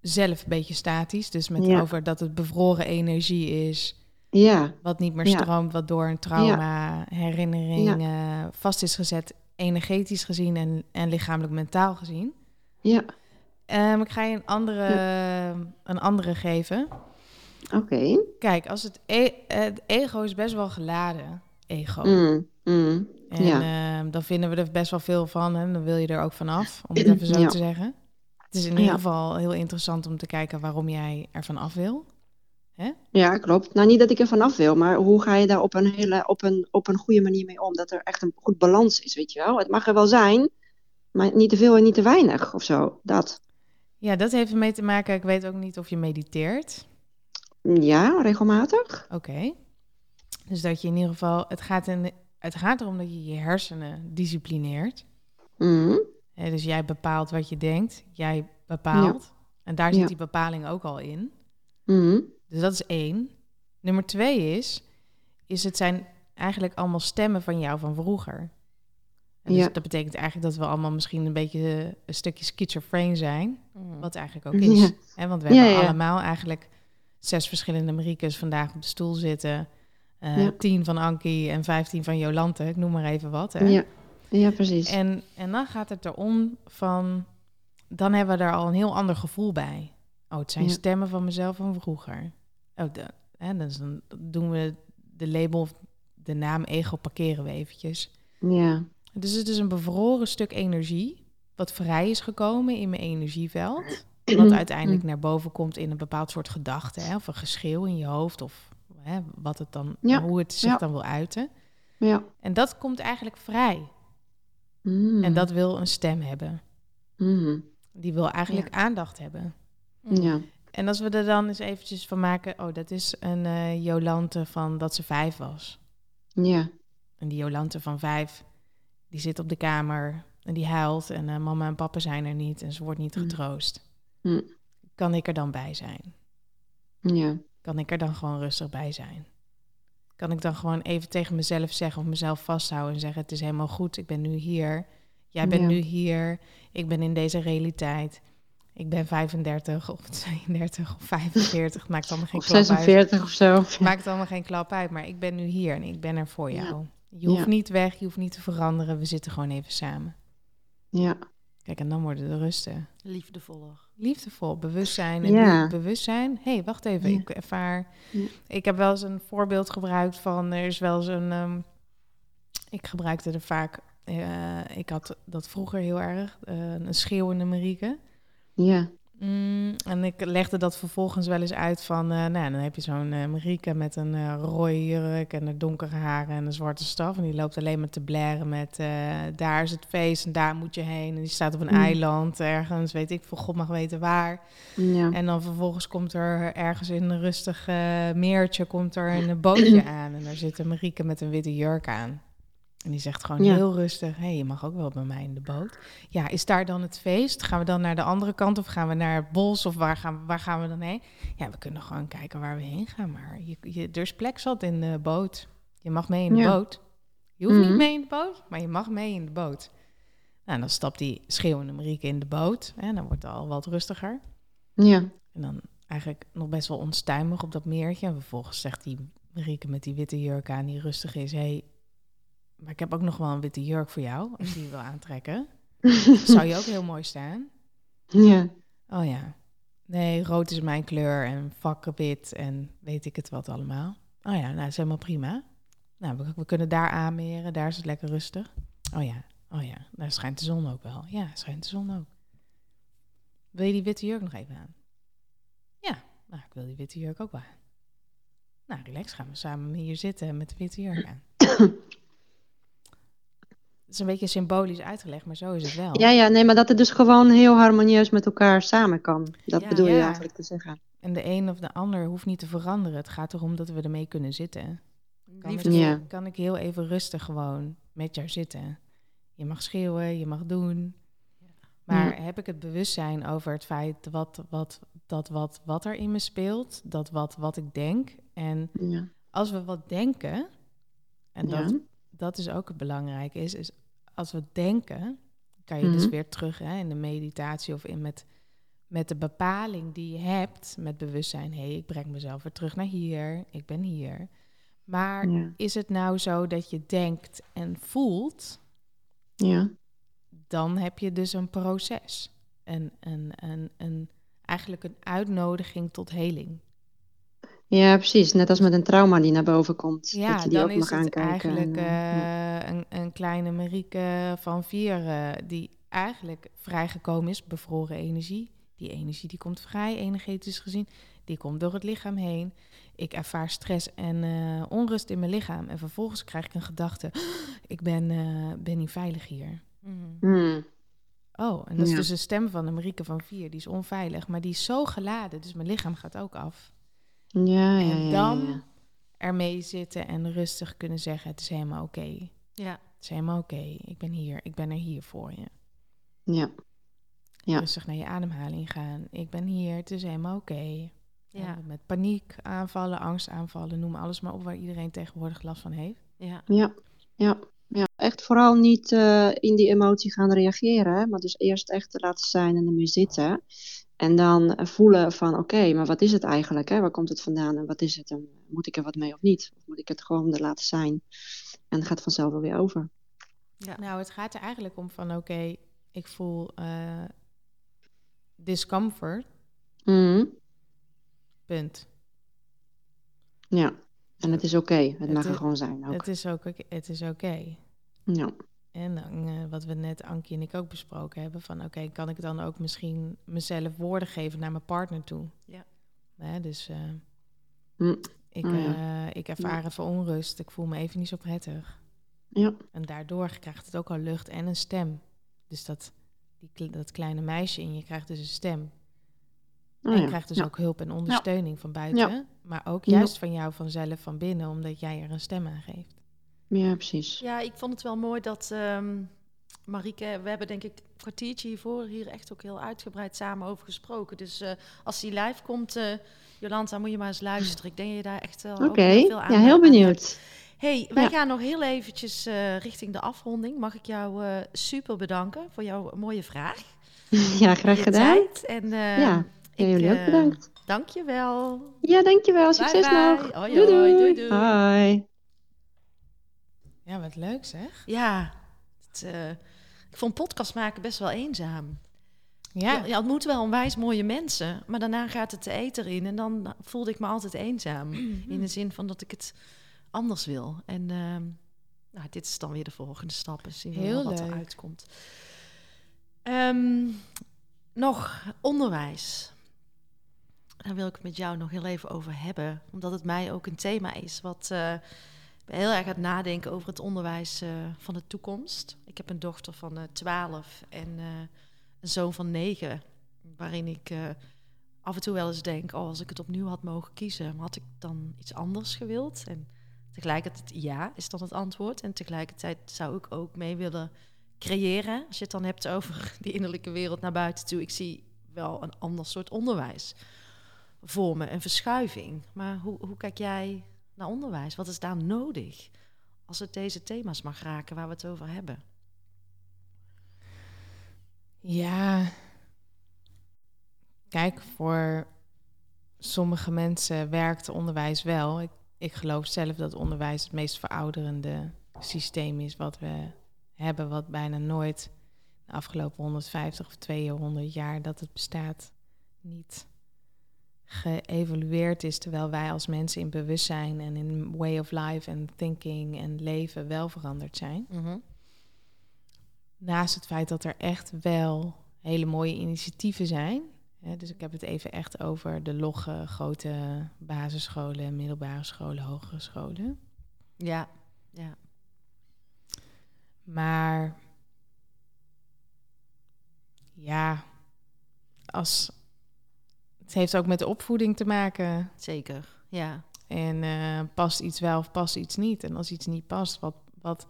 zelf een beetje statisch. Dus met Ja. over dat het bevroren energie is, Ja, wat niet meer stroomt, wat door een trauma, herinnering eh, vast is gezet, energetisch gezien en, en lichamelijk mentaal gezien. ja, Ehm, ik ga je een andere, een andere geven. oké. Kijk, als het, e- het ego is best wel geladen. Ego. Mm, mm, En Ja. ehm, dan vinden we er best wel veel van en dan wil je er ook vanaf, om het even zo Ja. te zeggen. Het is in Ja. ieder geval heel interessant om te kijken waarom jij er van af wil. Ja, klopt. Nou, niet dat ik er vanaf wil, maar hoe ga je daar op een hele, op een, op een goede manier mee om? Dat er echt een goed balans is, weet je wel? Het mag er wel zijn, maar niet te veel en niet te weinig of zo. Dat. Ja, dat heeft ermee te maken. Ik weet ook niet of je mediteert. Ja, regelmatig. Oké. Dus dat je in ieder geval, het gaat, in, het gaat erom dat je je hersenen disciplineert. Mm, Hè, dus jij bepaalt wat je denkt, jij bepaalt. En daar zit Ja. die bepaling ook al in. mm, Dus dat is één. Nummer twee is, is het zijn eigenlijk allemaal stemmen van jou van vroeger. En dus Ja. dat betekent eigenlijk dat we allemaal misschien een beetje een stukje schizofreen zijn. Wat eigenlijk ook Ja. is. Hè, want we Ja, hebben ja. allemaal eigenlijk zes verschillende Mariekes vandaag op de stoel zitten. Eh, Ja. Tien van Ankie en vijftien van Jolante. Ik noem maar even wat. Hè? ja. ja, precies. En, en dan gaat het erom van... Dan hebben we daar al een heel ander gevoel bij. Oh, het zijn Ja. stemmen van mezelf van vroeger. Oh, de, hè, dus dan doen we de label, de naam ego parkeren we eventjes. Ja, Dus het is een bevroren stuk energie... wat vrij is gekomen in mijn energieveld... wat uiteindelijk naar boven komt in een bepaald soort gedachte... Hè, of een geschreeuw in je hoofd... of hè, wat het dan, Ja. hoe het zich Ja. dan wil uiten. ja. En dat komt eigenlijk vrij. Mm, En dat wil een stem hebben. mm, Die wil eigenlijk aandacht hebben. ja, En als we er dan eens eventjes van maken... oh, dat is een eh, Jolante van dat ze vijf was. ja, En die Jolante van vijf, die zit op de kamer... en die huilt en eh, mama en papa zijn er niet... en ze wordt niet Mm. getroost. Mm. Kan ik er dan bij zijn? ja, Kan ik er dan gewoon rustig bij zijn? Kan ik dan gewoon even tegen mezelf zeggen... of mezelf vasthouden en zeggen... het is helemaal goed, ik ben nu hier... Jij bent Ja. nu hier, ik ben in deze realiteit... Ik ben 35 of 32 of 45, maakt allemaal geen of klap uit. 46 of zo. Maakt allemaal geen klap uit, maar ik ben nu hier en ik ben er voor Ja. jou. Je hoeft Ja. niet weg, je hoeft niet te veranderen. We zitten gewoon even samen. Ja, Kijk, en dan worden de rusten. Liefdevoller. Liefdevol, bewustzijn. En Ja. bewustzijn. Hé, hey, wacht even. Ja. Ik ervaar. Ja. Ik heb wel eens een voorbeeld gebruikt van. Er is wel eens een. ehm, ik gebruikte er vaak. eh, ik had dat vroeger heel erg. eh, een schreeuwende Marieke. Ja, Mm, en ik legde dat vervolgens wel eens uit van, eh, nou, dan heb je zo'n eh Marieke met een eh rode jurk en een donkere haren en een zwarte staf. En die loopt alleen maar te blaren met, daar is het feest en daar moet je heen. En die staat op een Mm. eiland ergens, weet ik, voor God mag weten waar. ja, En dan vervolgens komt er ergens in een rustig meertje, komt er een bootje aan. En daar zit een Marieke met een witte jurk aan. En die zegt gewoon Ja. heel rustig, hé, hey, je mag ook wel bij mij in de boot. Ja, is daar dan het feest? Gaan we dan naar de andere kant of gaan we naar het bos of waar gaan, waar gaan we dan heen? Ja, we kunnen gewoon kijken waar we heen gaan, maar je, je, er is plek zat in de boot. Je mag mee in de Ja. boot. Je hoeft Mhm. niet mee in de boot, maar je mag mee in de boot. Nou, dan stapt die schreeuwende Marieke in de boot en dan wordt het al wat rustiger. ja, En dan eigenlijk nog best wel onstuimig op dat meertje. En vervolgens zegt die Marieke met die witte jurk aan, die rustig is... hey, maar ik heb ook nog wel een witte jurk voor jou, als je die wil aantrekken. Zou je ook heel mooi staan? ja, Oh ja. Nee, rood is mijn kleur en vakken wit en weet ik het wat allemaal. Oh ja, nou, dat is helemaal prima. Nou, we, we kunnen daar aanmeren, daar is het lekker rustig. Oh ja, oh ja, daar schijnt de zon ook wel. Ja, schijnt de zon ook. Wil je die witte jurk nog even aan? Ja, nou, ik wil die witte jurk ook wel aan. Nou, relax, gaan we samen hier zitten met de witte jurk aan. Het is een beetje symbolisch uitgelegd, maar zo is het wel. Ja, ja, nee, maar dat het dus gewoon heel harmonieus met elkaar samen kan. Dat Ja. bedoel je eigenlijk te zeggen. En de een of de ander hoeft niet te veranderen. Het gaat erom dat we ermee kunnen zitten. Kan, Liefde. ik, Ja. kan ik heel even rustig gewoon met jou zitten? Je mag schreeuwen, je mag doen. Maar heb ik het bewustzijn over het feit wat, wat, dat wat, wat er in me speelt, dat wat, wat ik denk. En Ja. als we wat denken, en dat, Ja. dat is ook het belangrijke, is, is als we denken, kan je dus Mhm. weer terug hè, in de meditatie of in met, met de bepaling die je hebt met bewustzijn. Hé, hey, ik breng mezelf weer terug naar hier, ik ben hier. Maar Ja. is het nou zo dat je denkt en voelt, Ja. dan heb je dus een proces. Een, een, een, een, eigenlijk een uitnodiging tot heling. Ja, precies. Net als met een trauma die naar boven komt. Ja, dat je die dan ook is mag het aankijken. eigenlijk en, eh, ja. eh, een, een kleine Marieke van vier eh, die eigenlijk vrijgekomen is, bevroren energie. Die energie die komt vrij, energetisch gezien. Die komt door het lichaam heen. Ik ervaar stress en eh, onrust in mijn lichaam. En vervolgens krijg ik een gedachte, ik ben, eh, ben niet veilig hier. Mhm. Hmm. Oh, en dat is Ja. dus de stem van de Marieke van vier. Die is onveilig, maar die is zo geladen. Dus mijn lichaam gaat ook af. Ja, ja, ja, en ja, dan ja. ermee zitten en rustig kunnen zeggen: Het is helemaal oké. Ja. Het is helemaal oké. Ik ben hier. Ik ben er hier voor je. Ja. Ja. Rustig naar je ademhaling gaan. Ik ben hier. Het is helemaal oké. Ja. En Met paniek aanvallen, angstaanvallen, noem alles maar op waar iedereen tegenwoordig last van heeft. Ja. Ja, ja, ja. Echt vooral niet eh, in die emotie gaan reageren, hè, maar dus eerst echt te laten zijn en ermee zitten. En dan voelen van, oké, maar wat is het eigenlijk? Hè? Waar komt het vandaan en wat is het? En moet ik er wat mee of niet? Of moet ik het gewoon er laten zijn? En het gaat vanzelf wel weer over. Ja. Nou, het gaat er eigenlijk om van: Oké, ik voel eh, discomfort. Mhm. Punt. Ja, en het is oké. Het, Het mag er is- gewoon zijn ook. Het is ook oké. Het is oké. Ja, En dan, eh, wat we net, Ankie en ik ook besproken hebben, van oké, kan ik dan ook misschien mezelf woorden geven naar mijn partner toe? Ja. Hè, dus eh, Hm. ik, Oh ja. eh, ik ervaar even onrust, ik voel me even niet zo prettig. ja, En daardoor krijgt het ook al lucht en een stem. Dus dat, die, dat kleine meisje in je krijgt dus een stem. Oh en je ja. krijgt dus ja. ook hulp en ondersteuning van buiten. Maar ook juist van jou vanzelf van binnen, omdat jij er een stem aan geeft. Ja, precies. Ja, ik vond het wel mooi dat Marieke, we hebben denk ik een kwartiertje hiervoor hier echt ook heel uitgebreid samen over gesproken. Dus eh, als die live komt, eh Jolanta, moet je maar eens luisteren. Ik denk dat je daar echt wel Oké, heel veel aan ja, heel benieuwd. Hey, wij Ja. gaan nog heel eventjes eh, richting de afronding. Mag ik jou super bedanken voor jouw mooie vraag. Ja, graag je gedaan. tijd. En Ja, ik, jullie ook bedankt. Dank je wel. Ja, dankjewel. Succes bye. nog. Hoi, doei, doei. Doei, doei. Hoi. Ja, wat leuk zeg. Ja, het, eh, ik vond podcast maken best wel eenzaam. Ja, Je, je ontmoet wel onwijs mooie mensen, maar daarna gaat het de eter in en dan voelde ik me altijd eenzaam. In de zin van dat ik het anders wil. En ehm, nou, dit is dan weer de volgende stap. En zien we Heel wat leuk. eruit komt. Ehm, nog onderwijs. Daar wil ik het met jou nog heel even over hebben. Omdat het mij ook een thema is wat eh, ben heel erg aan het nadenken over het onderwijs eh, van de toekomst. Ik heb een dochter van eh 12 en eh, een zoon van 9. Waarin ik eh, af en toe wel eens denk, oh, als ik het opnieuw had mogen kiezen, had ik dan iets anders gewild? En tegelijkertijd ja, is dan het antwoord. En tegelijkertijd zou ik ook mee willen creëren. Als je het dan hebt over die innerlijke wereld naar buiten toe. Ik zie wel een ander soort onderwijs voor me, een verschuiving. Maar hoe, hoe kijk jij naar onderwijs? Wat is daar nodig als het deze thema's mag raken waar we het over hebben? Ja. Kijk, voor sommige mensen werkt onderwijs wel. Ik, ik geloof zelf dat onderwijs het meest verouderende systeem is wat we hebben, wat bijna nooit de afgelopen 150 of 200 jaar dat het bestaat niet geëvolueerd is, terwijl wij als mensen in bewustzijn en in way of life en thinking en leven wel veranderd zijn. Mhm. Naast het feit dat er echt wel hele mooie initiatieven zijn. Hè, dus ik heb het even echt over de logge grote basisscholen, middelbare scholen, hogere scholen. Ja, ja. Maar ja, als, het heeft ook met de opvoeding te maken. zeker. Ja. En eh, past iets wel of past iets niet? En als iets niet past, wat, wat,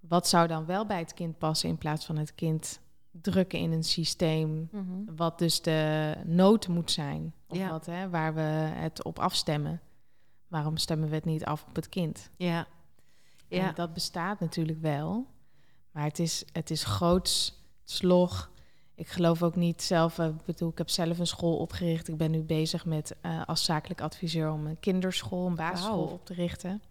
wat zou dan wel bij het kind passen in plaats van het kind drukken in een systeem Mhm. wat dus de nood moet zijn? Of Ja. wat, hè, waar we het op afstemmen. Waarom stemmen we het niet af op het kind? Ja. En Ja. dat bestaat natuurlijk wel. Maar het is, het is groots, slog. Ik geloof ook niet zelf. eh, Ik bedoel, ik heb zelf een school opgericht. Ik ben nu bezig met eh, als zakelijk adviseur om een kinderschool, een basisschool op te richten.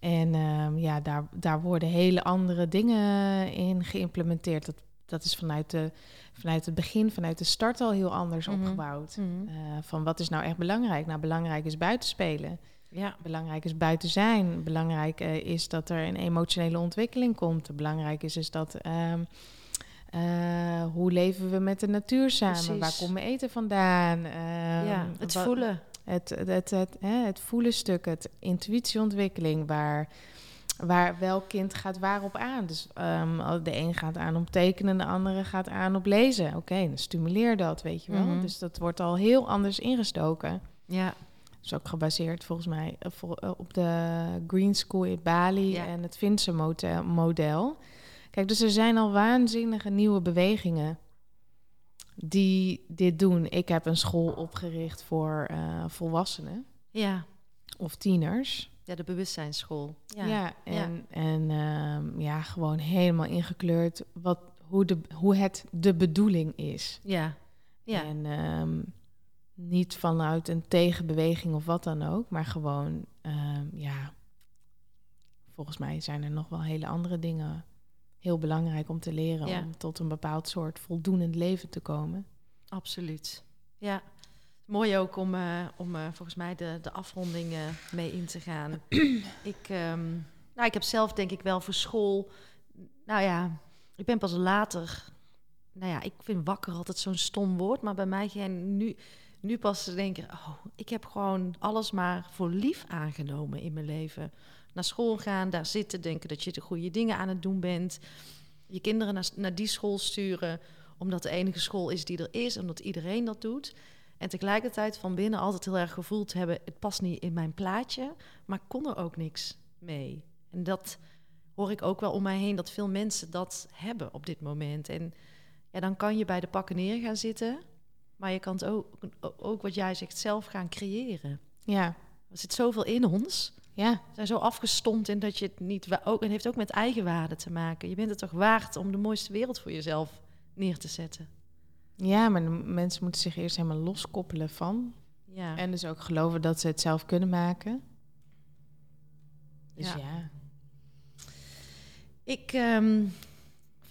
En ehm, ja, daar, daar worden hele andere dingen in geïmplementeerd. Dat, dat is vanuit, de, vanuit het begin, vanuit de start al heel anders Mhm. opgebouwd. Mhm. Eh, van wat is nou echt belangrijk? Nou, belangrijk is buitenspelen. Ja. Belangrijk is buiten zijn. Belangrijk is dat er een emotionele ontwikkeling komt. Belangrijk is is dat ehm, eh, hoe leven we met de natuur samen? Waar komt mijn eten vandaan? Ehm, ja. Het voelen. Het, het, het, het, hè, het voelen stuk, het intuïtieontwikkeling, waar, waar welk kind gaat waarop aan. Dus ehm, de een gaat aan op tekenen, de andere gaat aan op lezen. Oké, dan stimuleer dat, weet je wel. Mhm. Dus dat wordt al heel anders ingestoken. Ja. Dat is ook gebaseerd volgens mij eh, eh, op de Green School in Bali Ja. en het Finse model. Kijk, dus er zijn al waanzinnige nieuwe bewegingen die dit doen. Ik heb een school opgericht voor eh, volwassenen Ja. of tieners. Ja, de bewustzijnsschool. Ja. Ja, en, en ehm, ja, gewoon helemaal ingekleurd wat, hoe, de, hoe het de bedoeling is. Ja. Ja. En ehm, niet vanuit een tegenbeweging of wat dan ook, maar gewoon, ehm, ja, volgens mij zijn er nog wel hele andere dingen heel belangrijk om te leren Ja. om tot een bepaald soort voldoenend leven te komen. Absoluut. Ja. Mooi ook om, eh, om eh, volgens mij de, de afronding eh, mee in te gaan. ik, ehm, nou, ik heb zelf denk ik wel voor school... Nou ja, ik ben pas later... Nou ja, ik vind wakker altijd zo'n stom woord. Maar bij mij geen nu, nu pas te denken... Oh, ik heb gewoon alles maar voor lief aangenomen in mijn leven. Naar school gaan, daar zitten, denken dat je de goede dingen aan het doen bent. Je kinderen naar, naar die school sturen omdat de enige school is die er is, omdat iedereen dat doet. En tegelijkertijd van binnen altijd heel erg gevoeld hebben: het past niet in mijn plaatje, maar ik kon er ook niks mee. En dat hoor ik ook wel om mij heen, dat veel mensen dat hebben op dit moment. En ja, dan kan je bij de pakken neer gaan zitten, maar je kan het ook, ook wat jij zegt, zelf gaan creëren. Ja, Er zit zoveel in ons. Ja, zijn zo afgestompt in dat je het niet... Ook, en heeft ook met eigenwaarde te maken. Je bent het toch waard om de mooiste wereld voor jezelf neer te zetten. ja, maar de mensen moeten zich eerst helemaal loskoppelen van. Ja. En dus ook geloven dat ze het zelf kunnen maken. Dus Ja. ja. Ik ehm,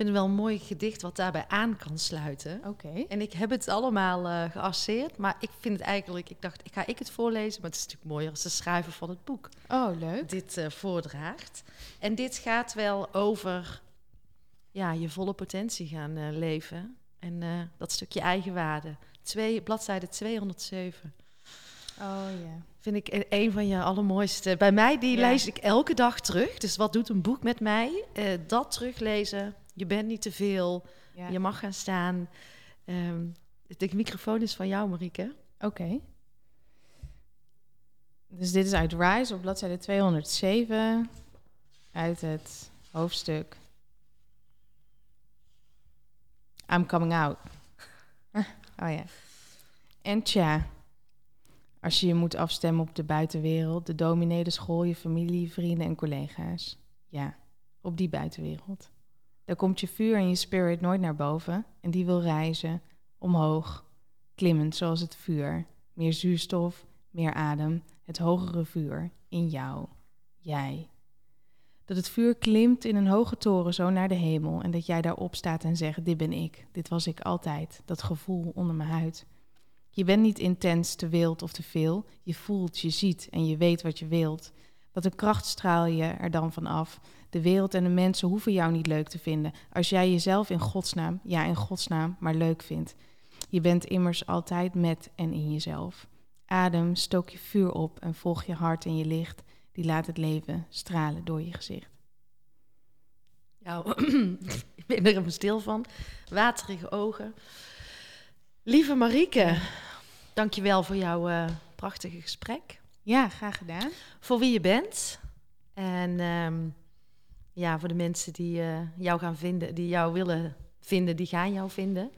vind het wel een mooi gedicht wat daarbij aan kan sluiten. Oké. En ik heb het allemaal eh geasseerd, maar ik vind het eigenlijk... Ik dacht, ik ga ik het voorlezen, maar het is natuurlijk mooier als de schrijver van het boek Oh, leuk. dit eh, voordraagt. En dit gaat wel over ja, je volle potentie gaan eh, leven. En dat stukje eigenwaarde. Twee, bladzijde 207. Oh ja. Vind ik een- van je allermooiste. Bij mij, die lees ik elke dag terug. Dus wat doet een boek met mij? Dat teruglezen. Je bent niet te veel. ja. Je mag gaan staan. Ehm, de microfoon is van jou, Marieke. Oké. Dus dit is uit Rise op bladzijde 207 uit het hoofdstuk I'm coming out. oh ja. En tja, als je je moet afstemmen op de buitenwereld, de dominee, de school, je familie, vrienden en collega's. Ja, op die buitenwereld. Daar komt je vuur en je spirit nooit naar boven en die wil reizen, omhoog, klimmend zoals het vuur. Meer zuurstof, meer adem, het hogere vuur in jou, jij. Dat het vuur klimt in een hoge toren zo naar de hemel en dat jij daarop staat en zegt: Dit ben ik, dit was ik altijd, dat gevoel onder mijn huid. Je bent niet intens, te wild of te veel. Je voelt, je ziet en je weet wat je wilt. Wat een kracht straal je er dan van af. De wereld en de mensen hoeven jou niet leuk te vinden. Als jij jezelf in godsnaam, ja in godsnaam, maar leuk vindt. Je bent immers altijd met en in jezelf. Adem, stook je vuur op en volg je hart en je licht. Die laat het leven stralen door je gezicht. Nou, ik ben er helemaal stil van. Waterige ogen. Lieve Marieke, dankjewel voor jouw eh, prachtige gesprek. Ja, graag gedaan. Voor wie je bent. En ehm, ja, voor de mensen die eh, jou gaan vinden, die jou willen vinden, die gaan jou vinden.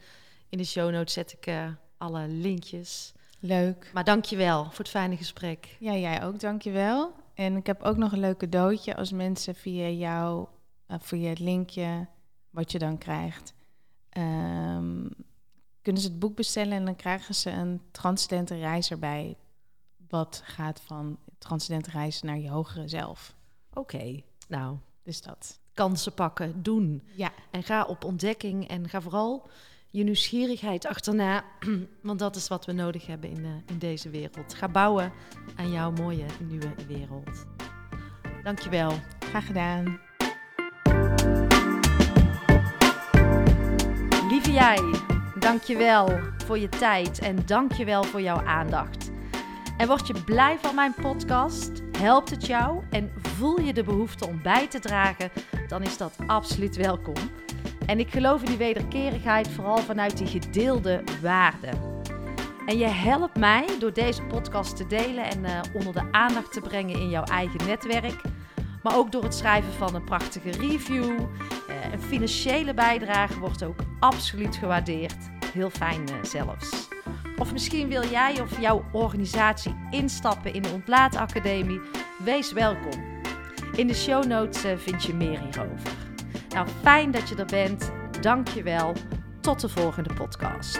In de show notes zet ik eh, alle linkjes. Leuk. Maar dankjewel voor het fijne gesprek. Ja, jij ook, dankjewel. En ik heb ook nog een leuk cadeautje als mensen via jou, uh, via het linkje wat je dan krijgt, ehm, kunnen ze het boek bestellen en dan krijgen ze een transcendente reis erbij. Wat gaat van transcendente reizen naar je hogere zelf. Oké, nou, Dus dat. kansen pakken, doen. Ja, En ga op ontdekking en ga vooral je nieuwsgierigheid achterna. Want dat is wat we nodig hebben in, eh, in deze wereld. Ga bouwen aan jouw mooie nieuwe wereld. Dankjewel. graag gedaan. Lieve jij, dankjewel voor je tijd en dankjewel voor jouw aandacht. En word je blij van mijn podcast? Helpt het jou en voel je de behoefte om bij te dragen? Dan is dat absoluut welkom. En ik geloof in die wederkerigheid vooral vanuit die gedeelde waarden. En je helpt mij door deze podcast te delen en eh, onder de aandacht te brengen in jouw eigen netwerk. Maar ook door het schrijven van een prachtige review. Eh, een financiële bijdrage wordt ook absoluut gewaardeerd. Heel fijn eh, zelfs. Of misschien wil jij of jouw organisatie instappen in de Ontlaatacademie? Wees welkom. In de show notes eh, vind je meer hierover. Nou, fijn dat je er bent. Dank je wel. Tot de volgende podcast.